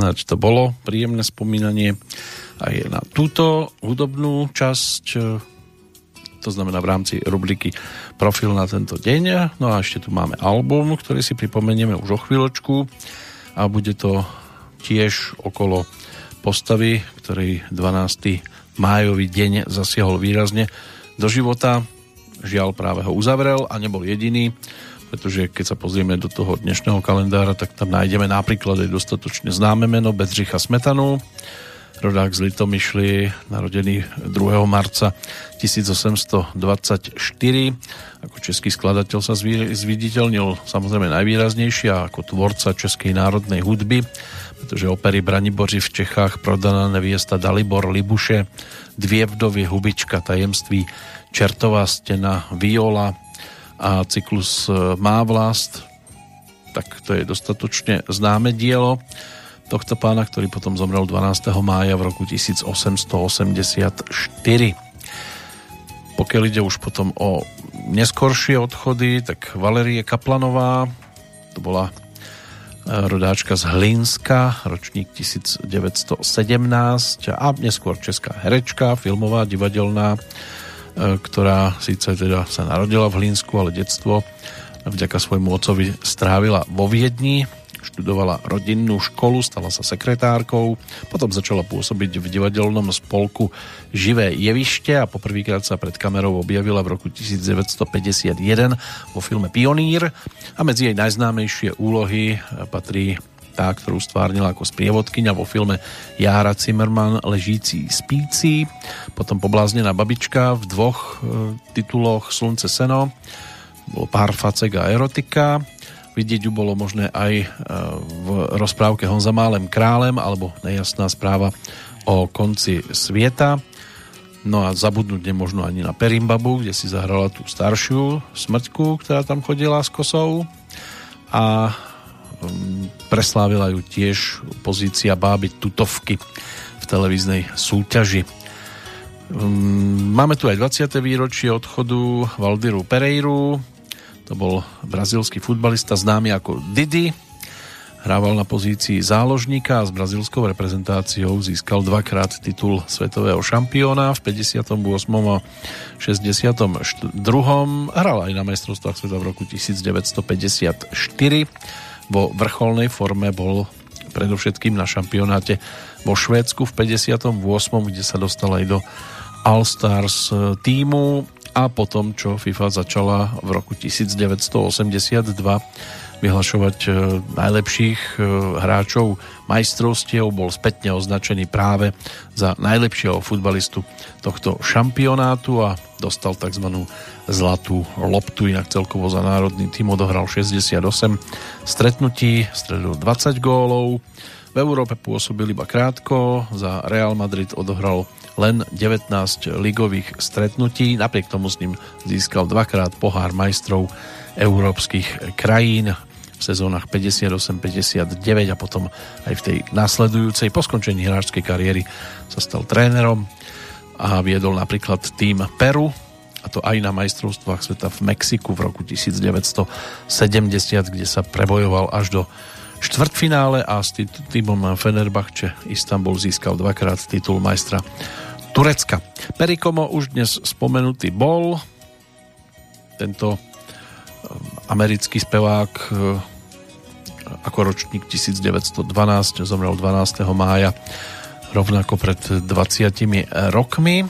Snáď to bolo príjemné spomínanie aj na túto hudobnú časť, e, to znamená v rámci rubriky Profil na tento deň. No a ešte tu máme album, ktorý si pripomenieme už o chvíľočku a bude to tiež okolo postavy, ktorej 12. májový deň zasiahol výrazne do života. Žiaľ práve ho uzavrel a nebol jediný pretože keď sa pozrieme do toho dnešného kalendára, tak tam nájdeme napríklad aj dostatočne známe meno Bedřicha Smetanu, rodák z Litomyšly, narodený 2. marca 1824. Ako český skladateľ sa zviditeľnil samozrejme najvýraznejšie ako tvorca českej národnej hudby, pretože opery Braniboři v Čechách, Prodaná neviesta Dalibor Libuše, Dvě vdovy, Hubička, Tajemství, Čertová stena, Viola, a cyklus Má vlast, tak to je dostatočne známe dielo tohto pána, ktorý potom zomrel 12. mája v roku 1884. Pokiaľ ide už potom o neskoršie odchody, tak Valerie Kaplanová, to bola rodáčka z Hlinska, ročník 1917 a neskôr česká herečka, filmová, divadelná, ktorá síce teda sa narodila v Hlínsku, ale detstvo vďaka svojmu ocovi strávila vo Viedni, študovala rodinnú školu, stala sa sekretárkou, potom začala pôsobiť v divadelnom spolku Živé jevište a poprvýkrát sa pred kamerou objavila v roku 1951 vo filme Pionír. A medzi jej najznámejšie úlohy patrí tá, ktorú stvárnila ako sprievodkyňa vo filme Jára Zimmerman Ležící spící, potom Pobláznená babička v dvoch e, tituloch Slunce seno, bolo pár facek a erotika, vidieť ju bolo možné aj e, v rozprávke Honza Málem králem alebo nejasná správa o konci sveta. No a zabudnúť nemožno ani na Perimbabu, kde si zahrala tú staršiu smrťku, ktorá tam chodila s kosou. A preslávila ju tiež pozícia báby Tutovky v televíznej súťaži. Máme tu aj 20. výročie odchodu Valdiru Pereiru, to bol brazilský futbalista známy ako Didi, Hrával na pozícii záložníka a s brazilskou reprezentáciou získal dvakrát titul svetového šampióna v 58. a 62. Hral aj na majstrovstvách sveta v roku 1954. Vo vrcholnej forme bol predovšetkým na šampionáte vo Švédsku v 58. kde sa dostal aj do All-Stars týmu a potom, čo FIFA začala v roku 1982 vyhlašovať e, najlepších e, hráčov majstrovstiev. Bol spätne označený práve za najlepšieho futbalistu tohto šampionátu a dostal tzv. zlatú loptu, inak celkovo za národný tým odohral 68 stretnutí, stredil 20 gólov. V Európe pôsobil iba krátko, za Real Madrid odohral len 19 ligových stretnutí, napriek tomu s ním získal dvakrát pohár majstrov európskych krajín v sezónach 58-59 a potom aj v tej následujúcej po skončení hráčskej kariéry sa stal trénerom a viedol napríklad tým Peru a to aj na majstrovstvách sveta v Mexiku v roku 1970, kde sa prebojoval až do štvrtfinále a s týmom Fenerbahče Istanbul získal dvakrát titul majstra Turecka. Perikomo už dnes spomenutý bol. Tento americký spevák e, ako ročník 1912 zomrel 12. mája rovnako pred 20 rokmi.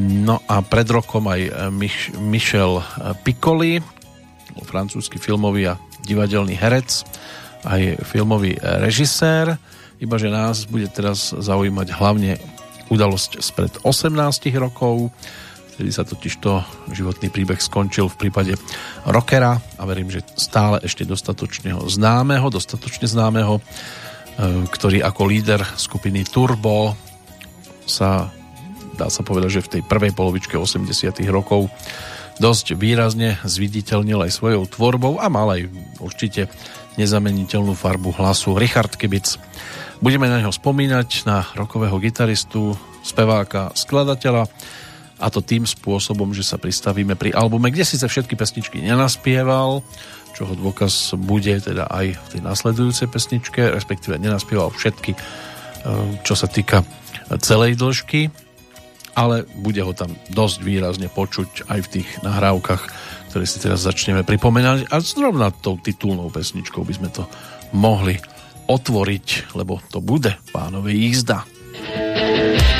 No a pred rokom aj Mich- Michel Piccoli, francúzsky filmový a divadelný herec, aj filmový režisér, ibaže nás bude teraz zaujímať hlavne udalosť spred 18 rokov, Vtedy sa totiž to životný príbeh skončil v prípade rockera a verím, že stále ešte dostatočne známeho, dostatočne známeho, e, ktorý ako líder skupiny Turbo sa dá sa povedať, že v tej prvej polovičke 80 rokov dosť výrazne zviditeľnil aj svojou tvorbou a mal aj určite nezameniteľnú farbu hlasu Richard Kibic. Budeme na neho spomínať, na rokového gitaristu, speváka, skladateľa, a to tým spôsobom, že sa pristavíme pri albume, kde si sa všetky pesničky nenaspieval, čoho dôkaz bude teda aj v tej nasledujúcej pesničke, respektíve nenaspieval všetky, e, čo sa týka celej dĺžky, ale bude ho tam dosť výrazne počuť aj v tých nahrávkach, ktoré si teraz začneme pripomenať a zrovna tou titulnou pesničkou by sme to mohli otvoriť, lebo to bude pánové jízda. Just body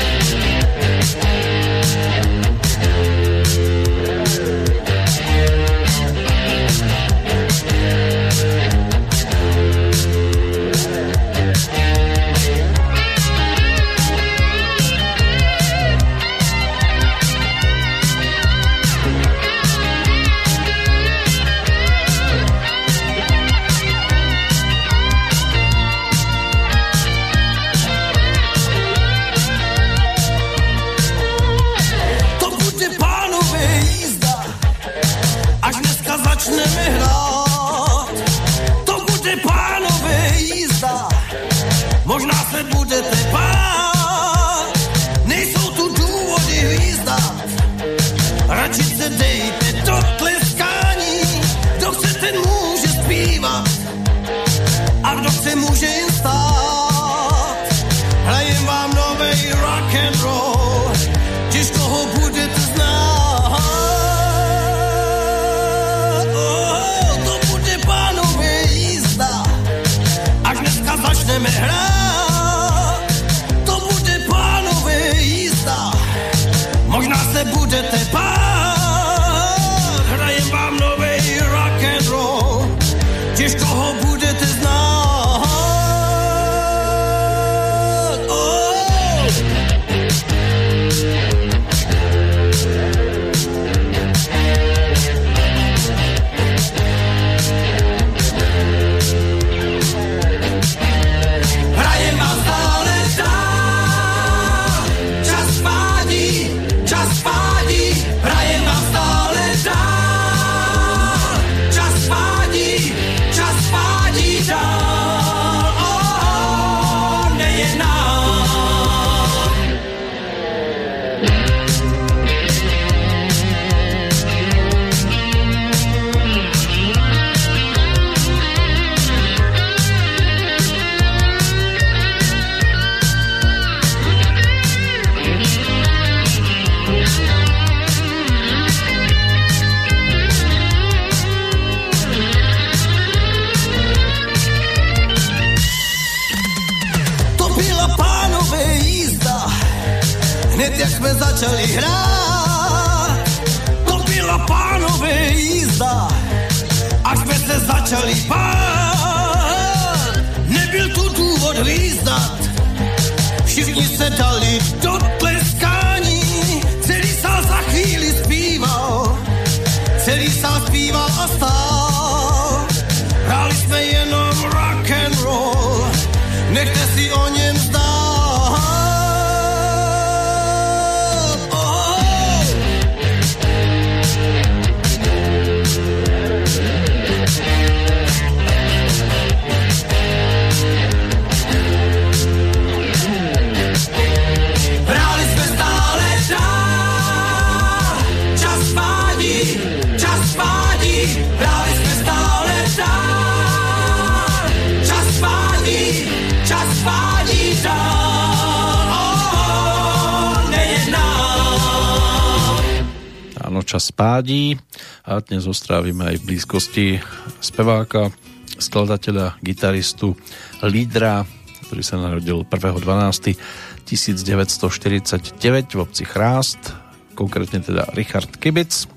a dnes ostrávime aj v blízkosti speváka, skladateľa, gitaristu, lídra, ktorý sa narodil 1.12.1949 v obci Chrást, konkrétne teda Richard Kibic.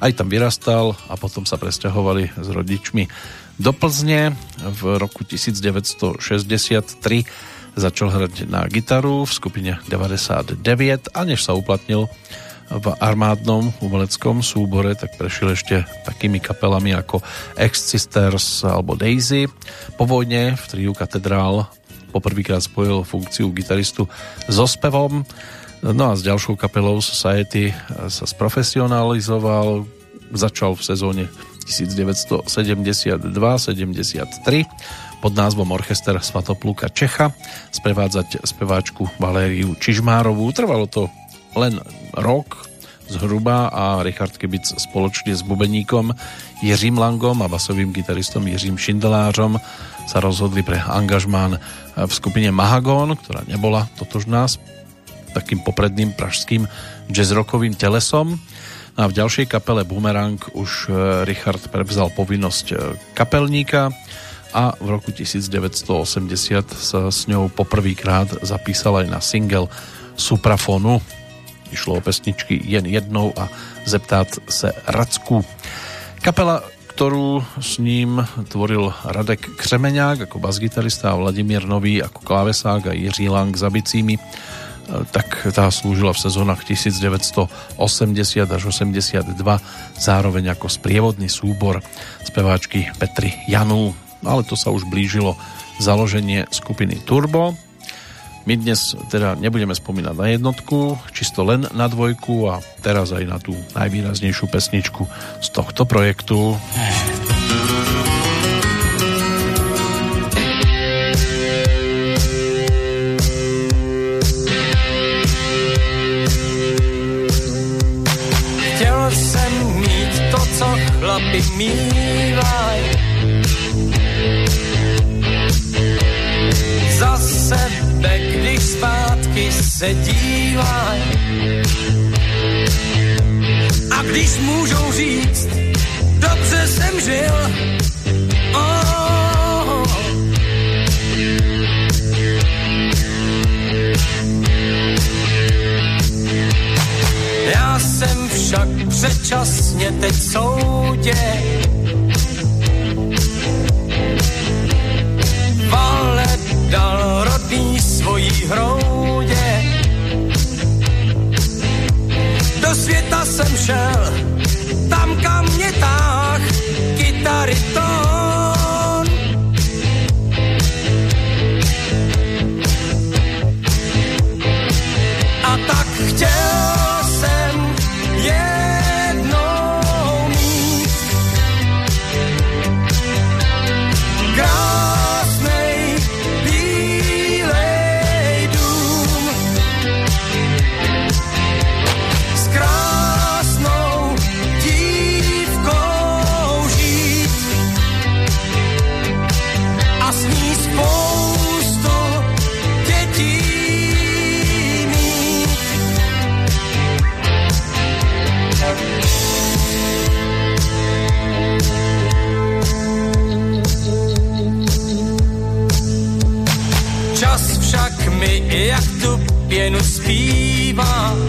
Aj tam vyrastal a potom sa presťahovali s rodičmi do Plzne. V roku 1963 začal hrať na gitaru v skupine 99 a než sa uplatnil v armádnom umeleckom súbore, tak prešiel ešte takými kapelami ako Ex-Sisters alebo Daisy. Po vojne v triu Katedrál poprvýkrát spojil funkciu gitaristu so spevom. No a s ďalšou kapelou Society sa sprofesionalizoval, začal v sezóne 1972-73 pod názvom Orchester Svatopluka Čecha sprevádzať speváčku Valériu Čižmárovú. Trvalo to len rok zhruba a Richard Kibic spoločne s bubeníkom Jiřím Langom a basovým gitaristom Jiřím Šindelářom sa rozhodli pre angažmán v skupine Mahagon, ktorá nebola totožná s takým popredným pražským jazzrockovým telesom. A v ďalšej kapele Boomerang už e, Richard prevzal povinnosť e, kapelníka a v roku 1980 sa s ňou poprvýkrát zapísal aj na single Suprafonu. Išlo o pesničky Jen jednou a Zeptát se Racku. Kapela, ktorú s ním tvoril Radek Křemeňák ako basgitarista a Vladimír Nový ako klávesák a Jiří Lang za bicími, tak tá slúžila v sezónach 1980 až 82 zároveň ako sprievodný súbor speváčky Petry Janu. Ale to sa už blížilo založenie skupiny Turbo, my dnes teda nebudeme spomínať na jednotku, čisto len na dvojku a teraz aj na tú najvýraznejšiu pesničku z tohto projektu. Chtěl jsem mít to, co chlapi mývaj. Se dívaj. A když můžou říct, dobře jsem žil, oh. Já jsem však předčasně teď soudě šel, tam kam mě táh, kytary tón. Pěnu zpívá.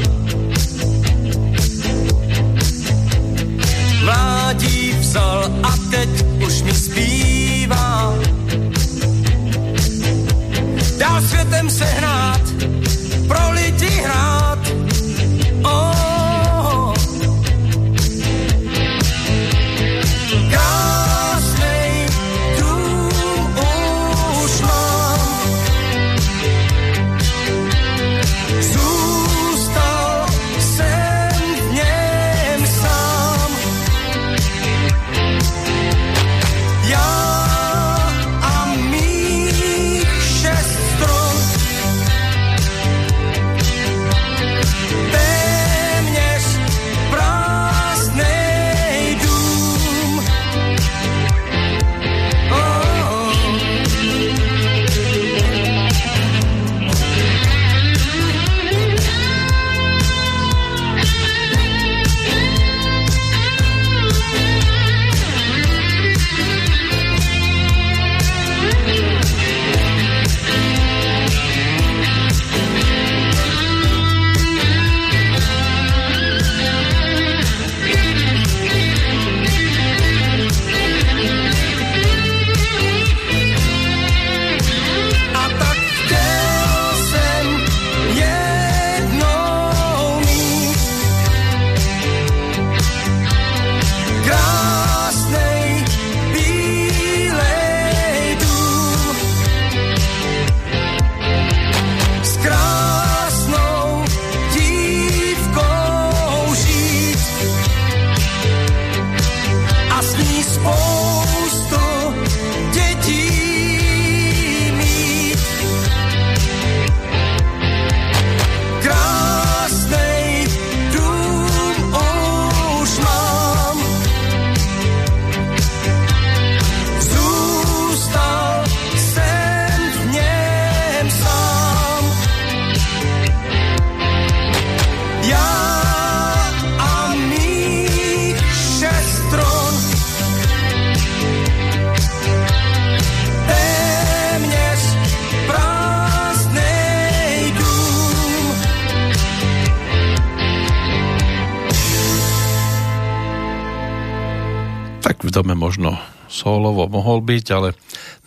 V dome možno solovo mohol byť, ale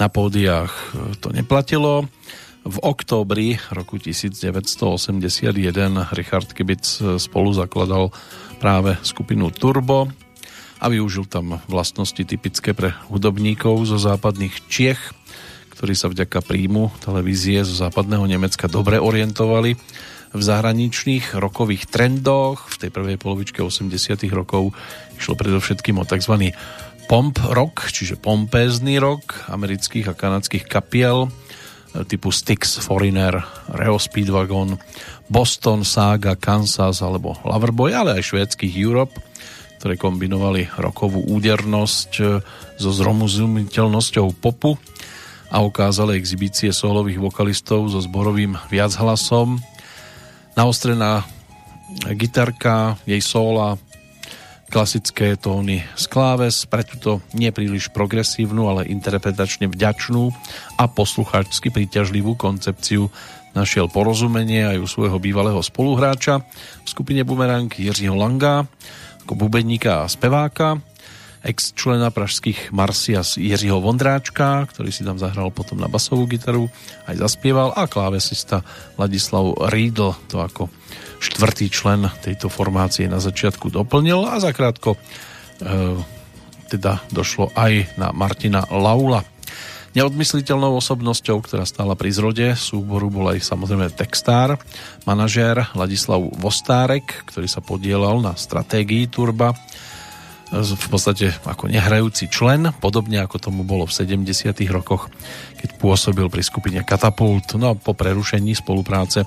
na pódiách to neplatilo. V októbri roku 1981 Richard Kibic spolu zakladal práve skupinu Turbo a využil tam vlastnosti typické pre hudobníkov zo západných Čiech, ktorí sa vďaka príjmu televízie zo západného Nemecka dobre orientovali v zahraničných rokových trendoch. V tej prvej polovičke 80 rokov išlo predovšetkým o tzv. Pomp rock, čiže pompézny rock amerických a kanadských kapiel typu Styx, Foreigner, Reo Speedwagon, Boston, Saga, Kansas alebo Loverboy, ale aj švédskych Europe, ktoré kombinovali rokovú údernosť e, so zrozumiteľnosťou popu a ukázali exibície solových vokalistov so zborovým viachlasom. Naostrená gitarka, jej sola, klasické tóny z kláves, pre nie príliš progresívnu, ale interpretačne vďačnú a poslucháčsky príťažlivú koncepciu. Našiel porozumenie aj u svojho bývalého spoluhráča v skupine Bumerang Jiřího Langa ako bubeníka a speváka ex-člena pražských Marsias Jiřího Vondráčka, ktorý si tam zahral potom na basovú gitaru, aj zaspieval a klávesista Ladislav Riedl to ako štvrtý člen tejto formácie na začiatku doplnil a zakrátko e, teda došlo aj na Martina Laula. Neodmysliteľnou osobnosťou, ktorá stála pri zrode súboru, bol aj samozrejme textár, manažér Ladislav Vostárek, ktorý sa podielal na stratégii Turba v podstate ako nehrajúci člen, podobne ako tomu bolo v 70. rokoch, keď pôsobil pri skupine Katapult. No a po prerušení spolupráce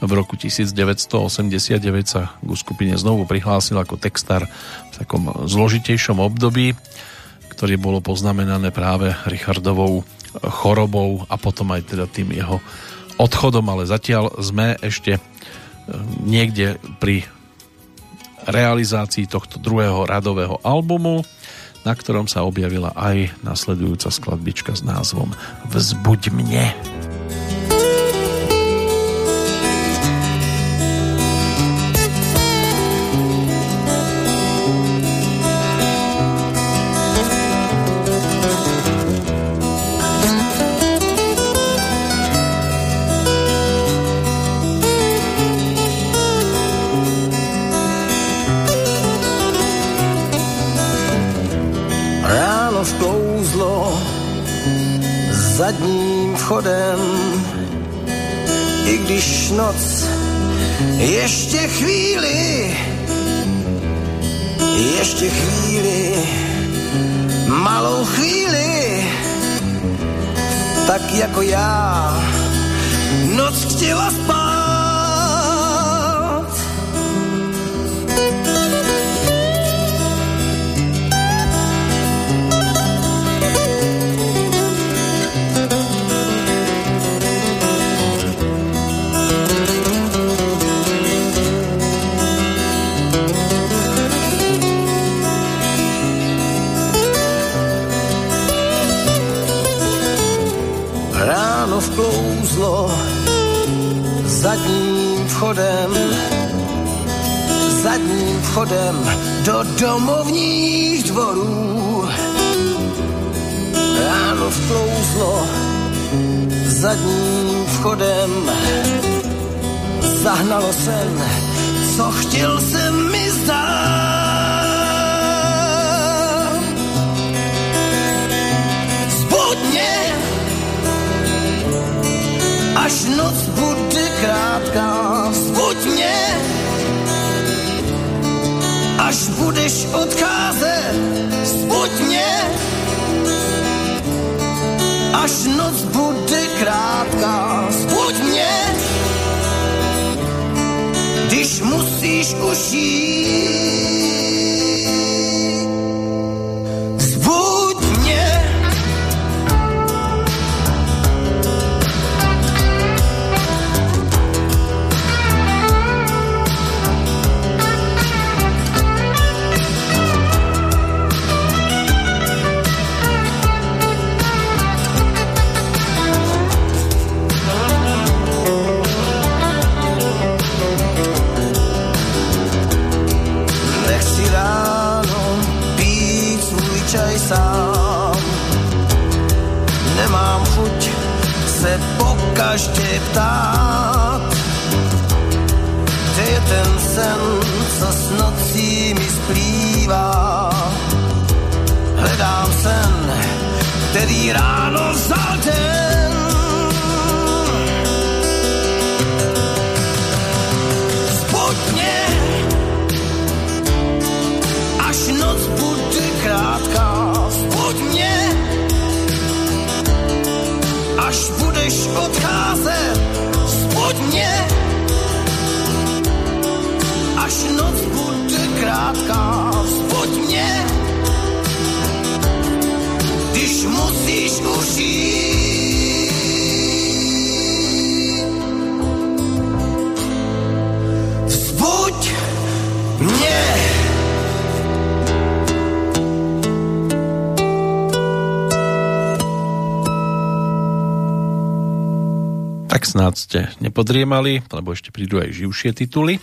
v roku 1989 sa ku skupine znovu prihlásil ako textár v takom zložitejšom období, ktoré bolo poznamenané práve Richardovou chorobou a potom aj teda tým jeho odchodom, ale zatiaľ sme ešte e, niekde pri realizácii tohto druhého radového albumu, na ktorom sa objavila aj nasledujúca skladbička s názvom Vzbuď mne. Chodem, i když noc ještě chvíli, ještě chvíli, malou chvíli, tak jako já, noc chtěla spát. Vklouzlo zadním vchodem, zadním vchodem do domovních dvorů. Ráno vklouzlo zadním vchodem, zahnalo sen, co chtěl jsem mi zdát. Až noc bude krátká, vzbuď mě, až budeš odcházet, vzbuď mě, až noc bude krátká, vzbuď mě, když musíš už. Každý ptát, kde je ten sen, co s nocí mi splývá. Hledám sen, který ráno vzal den. Až budeš odcházet, mě, až noc bude krátká, mě, když musíš užít. Snáď ste nepodriemali, lebo ešte prídu aj živšie tituly.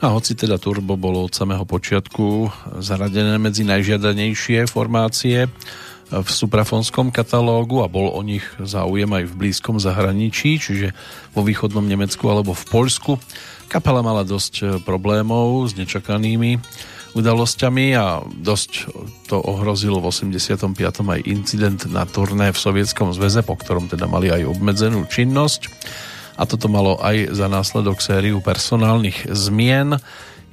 No a hoci teda Turbo bolo od samého počiatku zaradené medzi najžiadanejšie formácie v suprafonskom katalógu a bol o nich záujem aj v blízkom zahraničí, čiže vo východnom Nemecku alebo v Poľsku, kapela mala dosť problémov s nečakanými udalosťami a dosť to ohrozil v 85. aj incident na turné v Sovietskom zväze, po ktorom teda mali aj obmedzenú činnosť. A toto malo aj za následok sériu personálnych zmien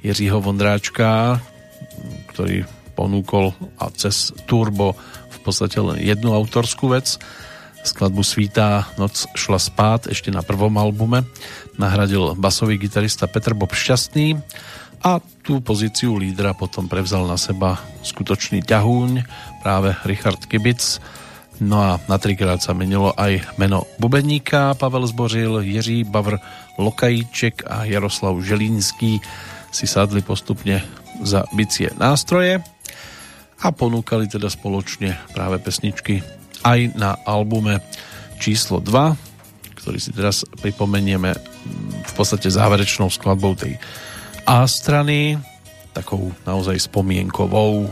Jiřího Vondráčka, ktorý ponúkol a cez Turbo v podstate len jednu autorskú vec. Skladbu Svítá noc šla spát ešte na prvom albume. Nahradil basový gitarista Petr Bob Šťastný a tú pozíciu lídra potom prevzal na seba skutočný ťahúň, práve Richard Kibic. No a na trikrát sa menilo aj meno bubeníka, Pavel Zbořil, Jiří Bavr, Lokajíček a Jaroslav Želínský si sadli postupne za bicie nástroje a ponúkali teda spoločne práve pesničky aj na albume číslo 2, ktorý si teraz pripomenieme v podstate záverečnou skladbou tej a strany, takou naozaj spomienkovou.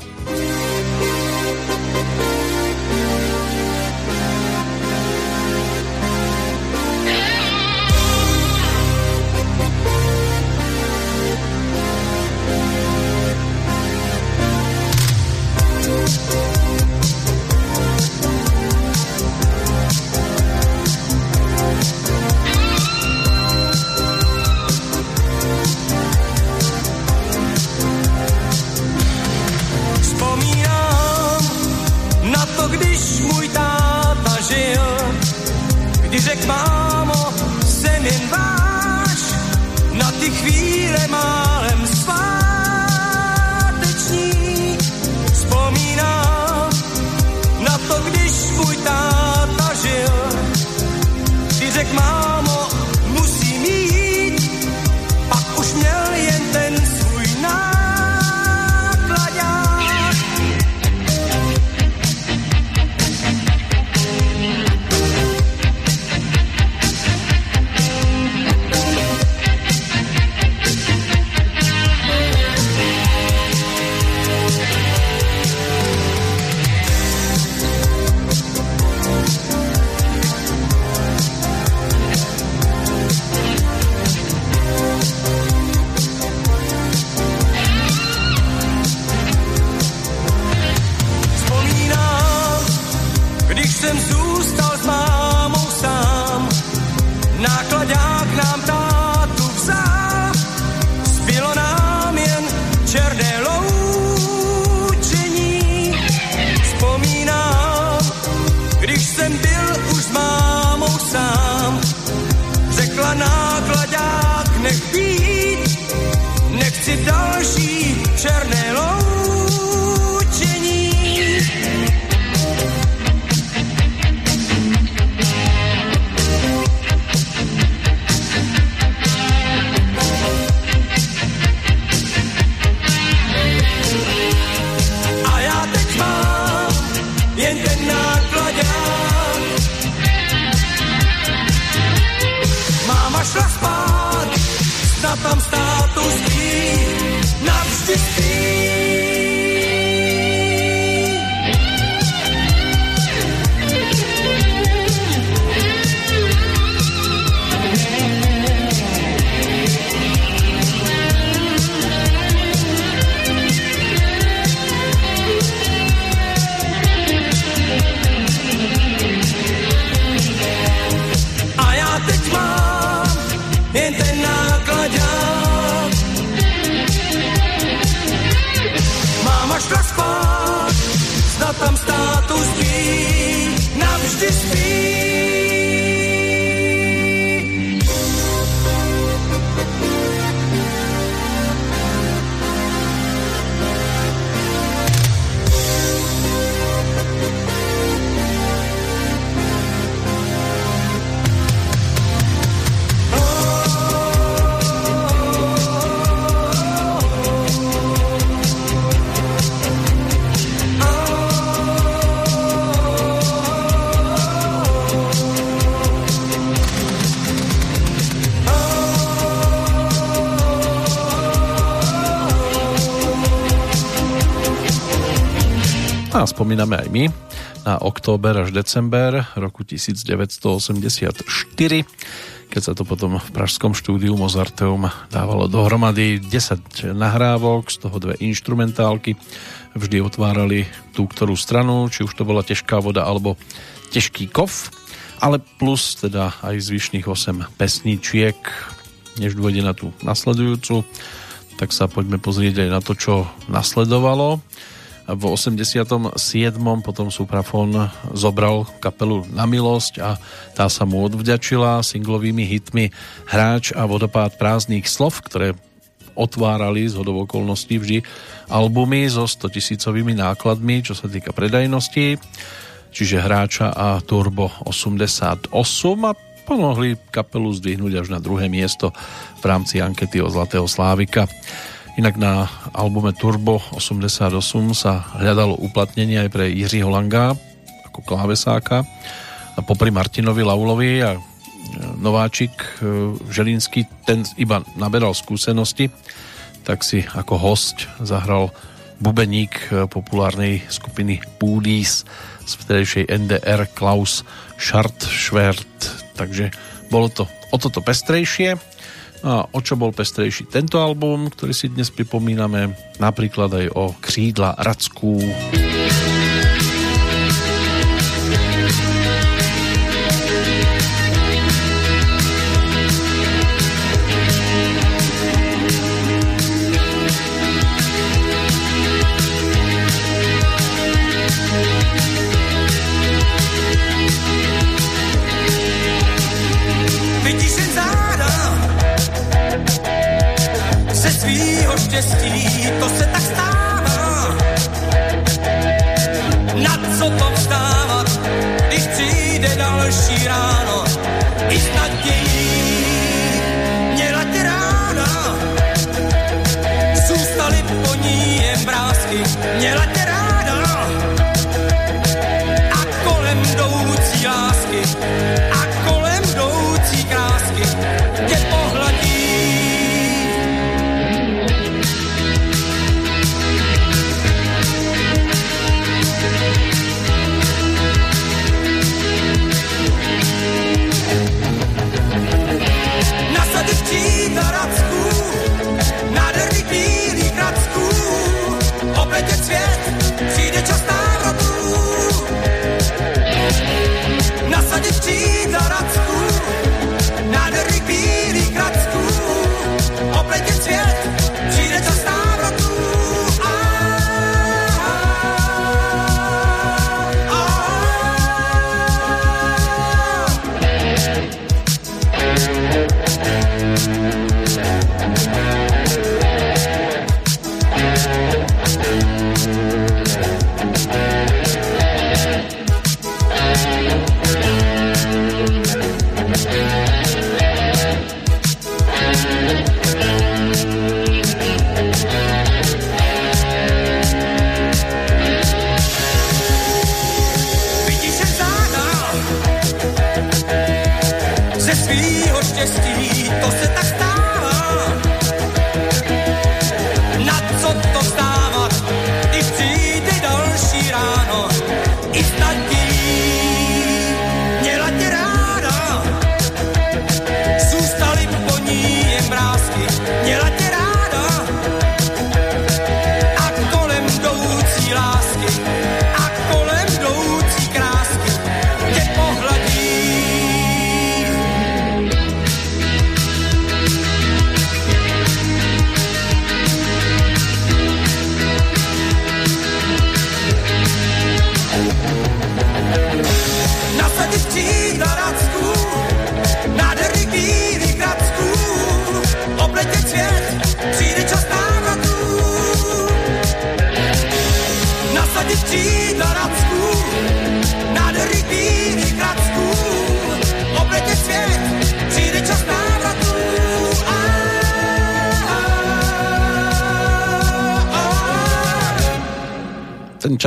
A spomíname aj my na október až december roku 1984, keď sa to potom v pražskom štúdiu Mozarteum dávalo dohromady 10 nahrávok, z toho dve instrumentálky. Vždy otvárali tú ktorú stranu, či už to bola ťažká voda alebo ťažký kov, ale plus teda aj zvyšných 8 pesničiek, než dôjde na tú nasledujúcu, tak sa poďme pozrieť aj na to, čo nasledovalo v 87. potom Suprafon zobral kapelu na milosť a tá sa mu odvďačila singlovými hitmi Hráč a vodopád prázdnych slov, ktoré otvárali z hodov okolností vždy albumy so 100 tisícovými nákladmi, čo sa týka predajnosti, čiže Hráča a Turbo 88 a pomohli kapelu zdvihnúť až na druhé miesto v rámci ankety o Zlatého Slávika. Inak na albume Turbo 88 sa hľadalo uplatnenie aj pre Jiřího Langa ako klávesáka a popri Martinovi Laulovi a e, Nováčik e, Želinský, ten iba naberal skúsenosti, tak si ako host zahral bubeník e, populárnej skupiny Pudis z vtedejšej NDR Klaus Schartschwert. Takže bolo to o toto pestrejšie. A o čo bol pestrejší tento album, ktorý si dnes pripomíname, napríklad aj o křídla Rackú.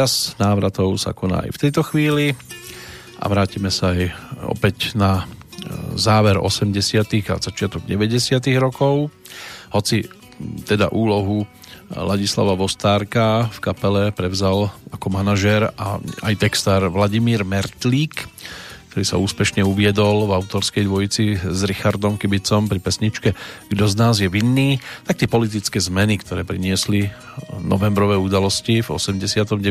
Čas návratov sa koná aj v tejto chvíli a vrátime sa aj opäť na e, záver 80. a začiatok 90. rokov. Hoci teda úlohu Ladislava Vostárka v kapele prevzal ako manažér a aj textár Vladimír Mertlík, ktorý sa úspešne uviedol v autorskej dvojici s Richardom Kibicom pri pesničke Kto z nás je vinný, tak tie politické zmeny, ktoré priniesli novembrové udalosti v 89.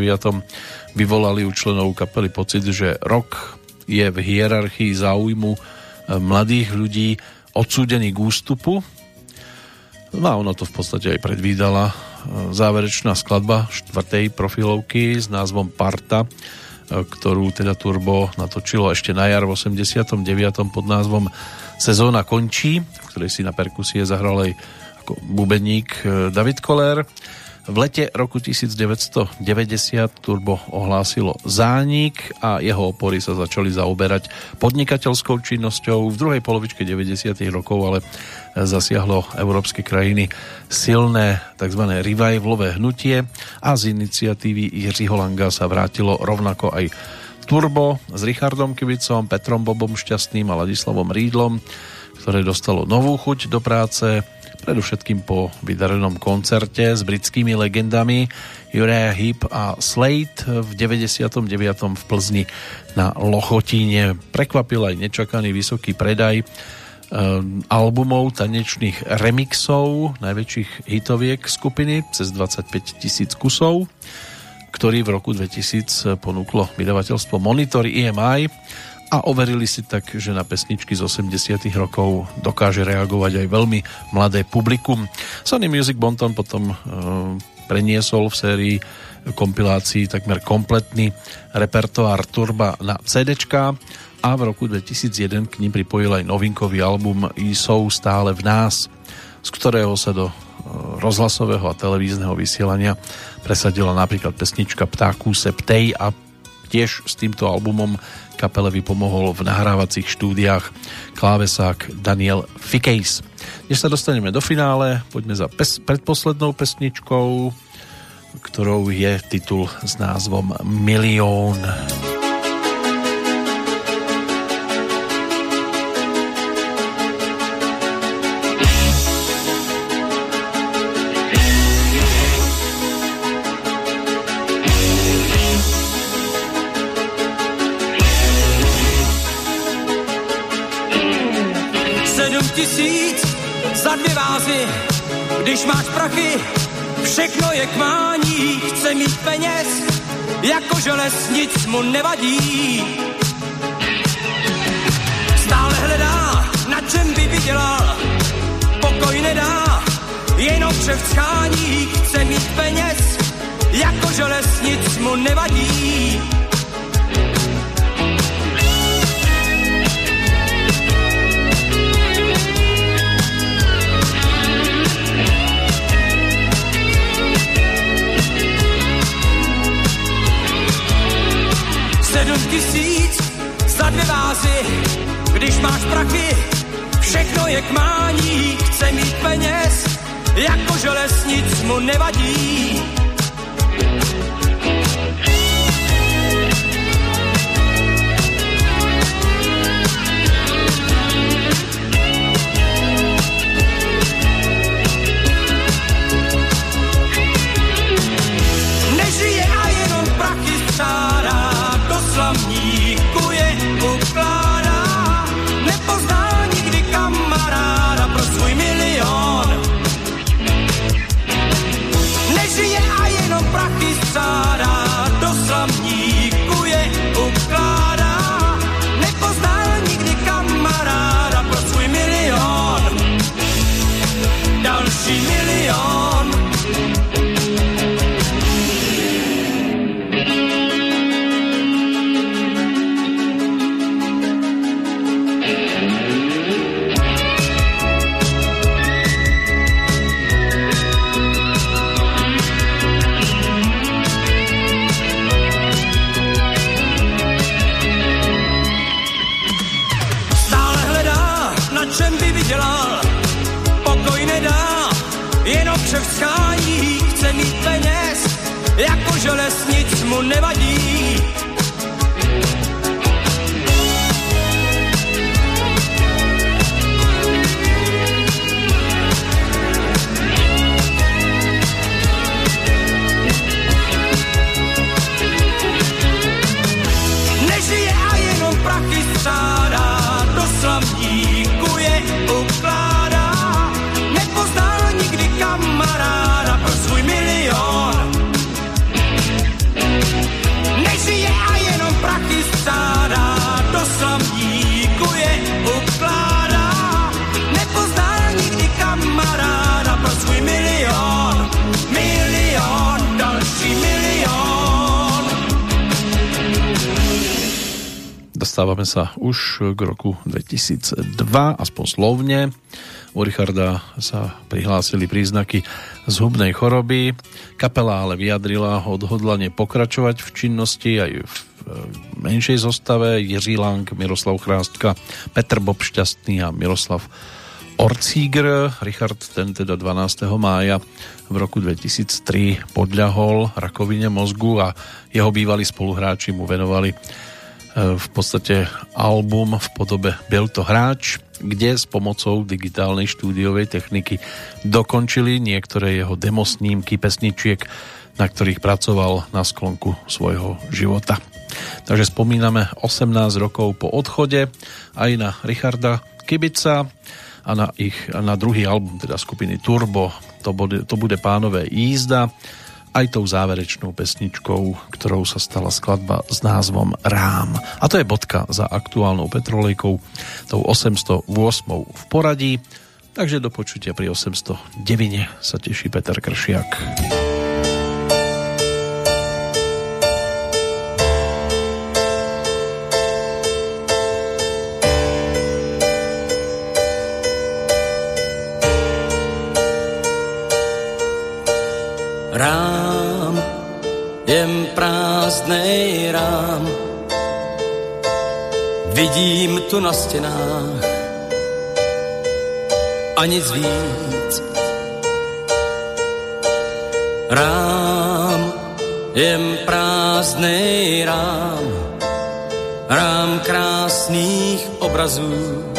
vyvolali u členov kapely pocit, že rok je v hierarchii záujmu mladých ľudí odsúdený k ústupu. No a ono to v podstate aj predvídala záverečná skladba štvrtej profilovky s názvom Parta, ktorú teda Turbo natočilo ešte na jar v 89. pod názvom Sezóna končí, v ktorej si na perkusie zahral aj ako bubeník eh, David Koller. V lete roku 1990 Turbo ohlásilo zánik a jeho opory sa začali zaoberať podnikateľskou činnosťou. V druhej polovičke 90. rokov ale zasiahlo európske krajiny silné tzv. revivalové hnutie a z iniciatívy Jiřího Langa sa vrátilo rovnako aj Turbo s Richardom Kivicom, Petrom Bobom Šťastným a Ladislavom Rídlom, ktoré dostalo novú chuť do práce predovšetkým po vydarenom koncerte s britskými legendami Uriah Heep a Slade v 99. v Plzni na Lochotíne. Prekvapil aj nečakaný vysoký predaj albumov tanečných remixov najväčších hitoviek skupiny cez 25 tisíc kusov ktorý v roku 2000 ponúklo vydavateľstvo Monitor EMI a overili si tak, že na pesničky z 80 rokov dokáže reagovať aj veľmi mladé publikum. Sony Music Bonton potom e, preniesol v sérii kompilácií takmer kompletný repertoár Turba na CD a v roku 2001 k ním pripojil aj novinkový album Jsou stále v nás, z ktorého sa do e, rozhlasového a televízneho vysielania presadila napríklad pesnička Ptáků se ptej a tiež s týmto albumom kapele vypomohol v nahrávacích štúdiách klávesák Daniel Fikejs. Než sa dostaneme do finále, poďme za pes- predposlednou pesničkou, ktorou je titul s názvom Milión. Milión. Tisíc za dvě vázy, když máš prachy, všechno je k mání, chce mít peněz, jako želez nic mu nevadí. Stále hledá, na čem by vydělal, pokoj nedá, jenom křev schání, chce mít peněz, jako želez nic mu nevadí. Sedm tisíc za dvě vázy, když máš prachy, všechno je k mání, chce mít peněz, jako želez nic mu nevadí. Dostávame sa už k roku 2002, aspoň slovne. U Richarda sa prihlásili príznaky zhubnej choroby. Kapela ale vyjadrila odhodlanie pokračovať v činnosti aj v menšej zostave. Jiří Lang, Miroslav Chrástka, Petr Bob Šťastný a Miroslav Orcígr. Richard ten teda 12. mája v roku 2003 podľahol rakovine mozgu a jeho bývalí spoluhráči mu venovali E, v podstate album v podobe to hráč, kde s pomocou digitálnej štúdiovej techniky dokončili niektoré jeho demosnímky pesničiek, na ktorých pracoval na sklonku svojho života. Takže spomíname 18 rokov po odchode aj na Richarda Kibica a na, ich, na druhý album teda skupiny Turbo to bude, to bude Pánové jízda aj tou záverečnou pesničkou, ktorou sa stala skladba s názvom Rám. A to je bodka za aktuálnou petrolejkou, tou 808 v poradí. Takže do počutia pri 809 sa teší Peter Kršiak. Prázdnej rám. Vidím tu na stěnách a nic víc. Rám, jen prázdnej rám, rám krásných obrazů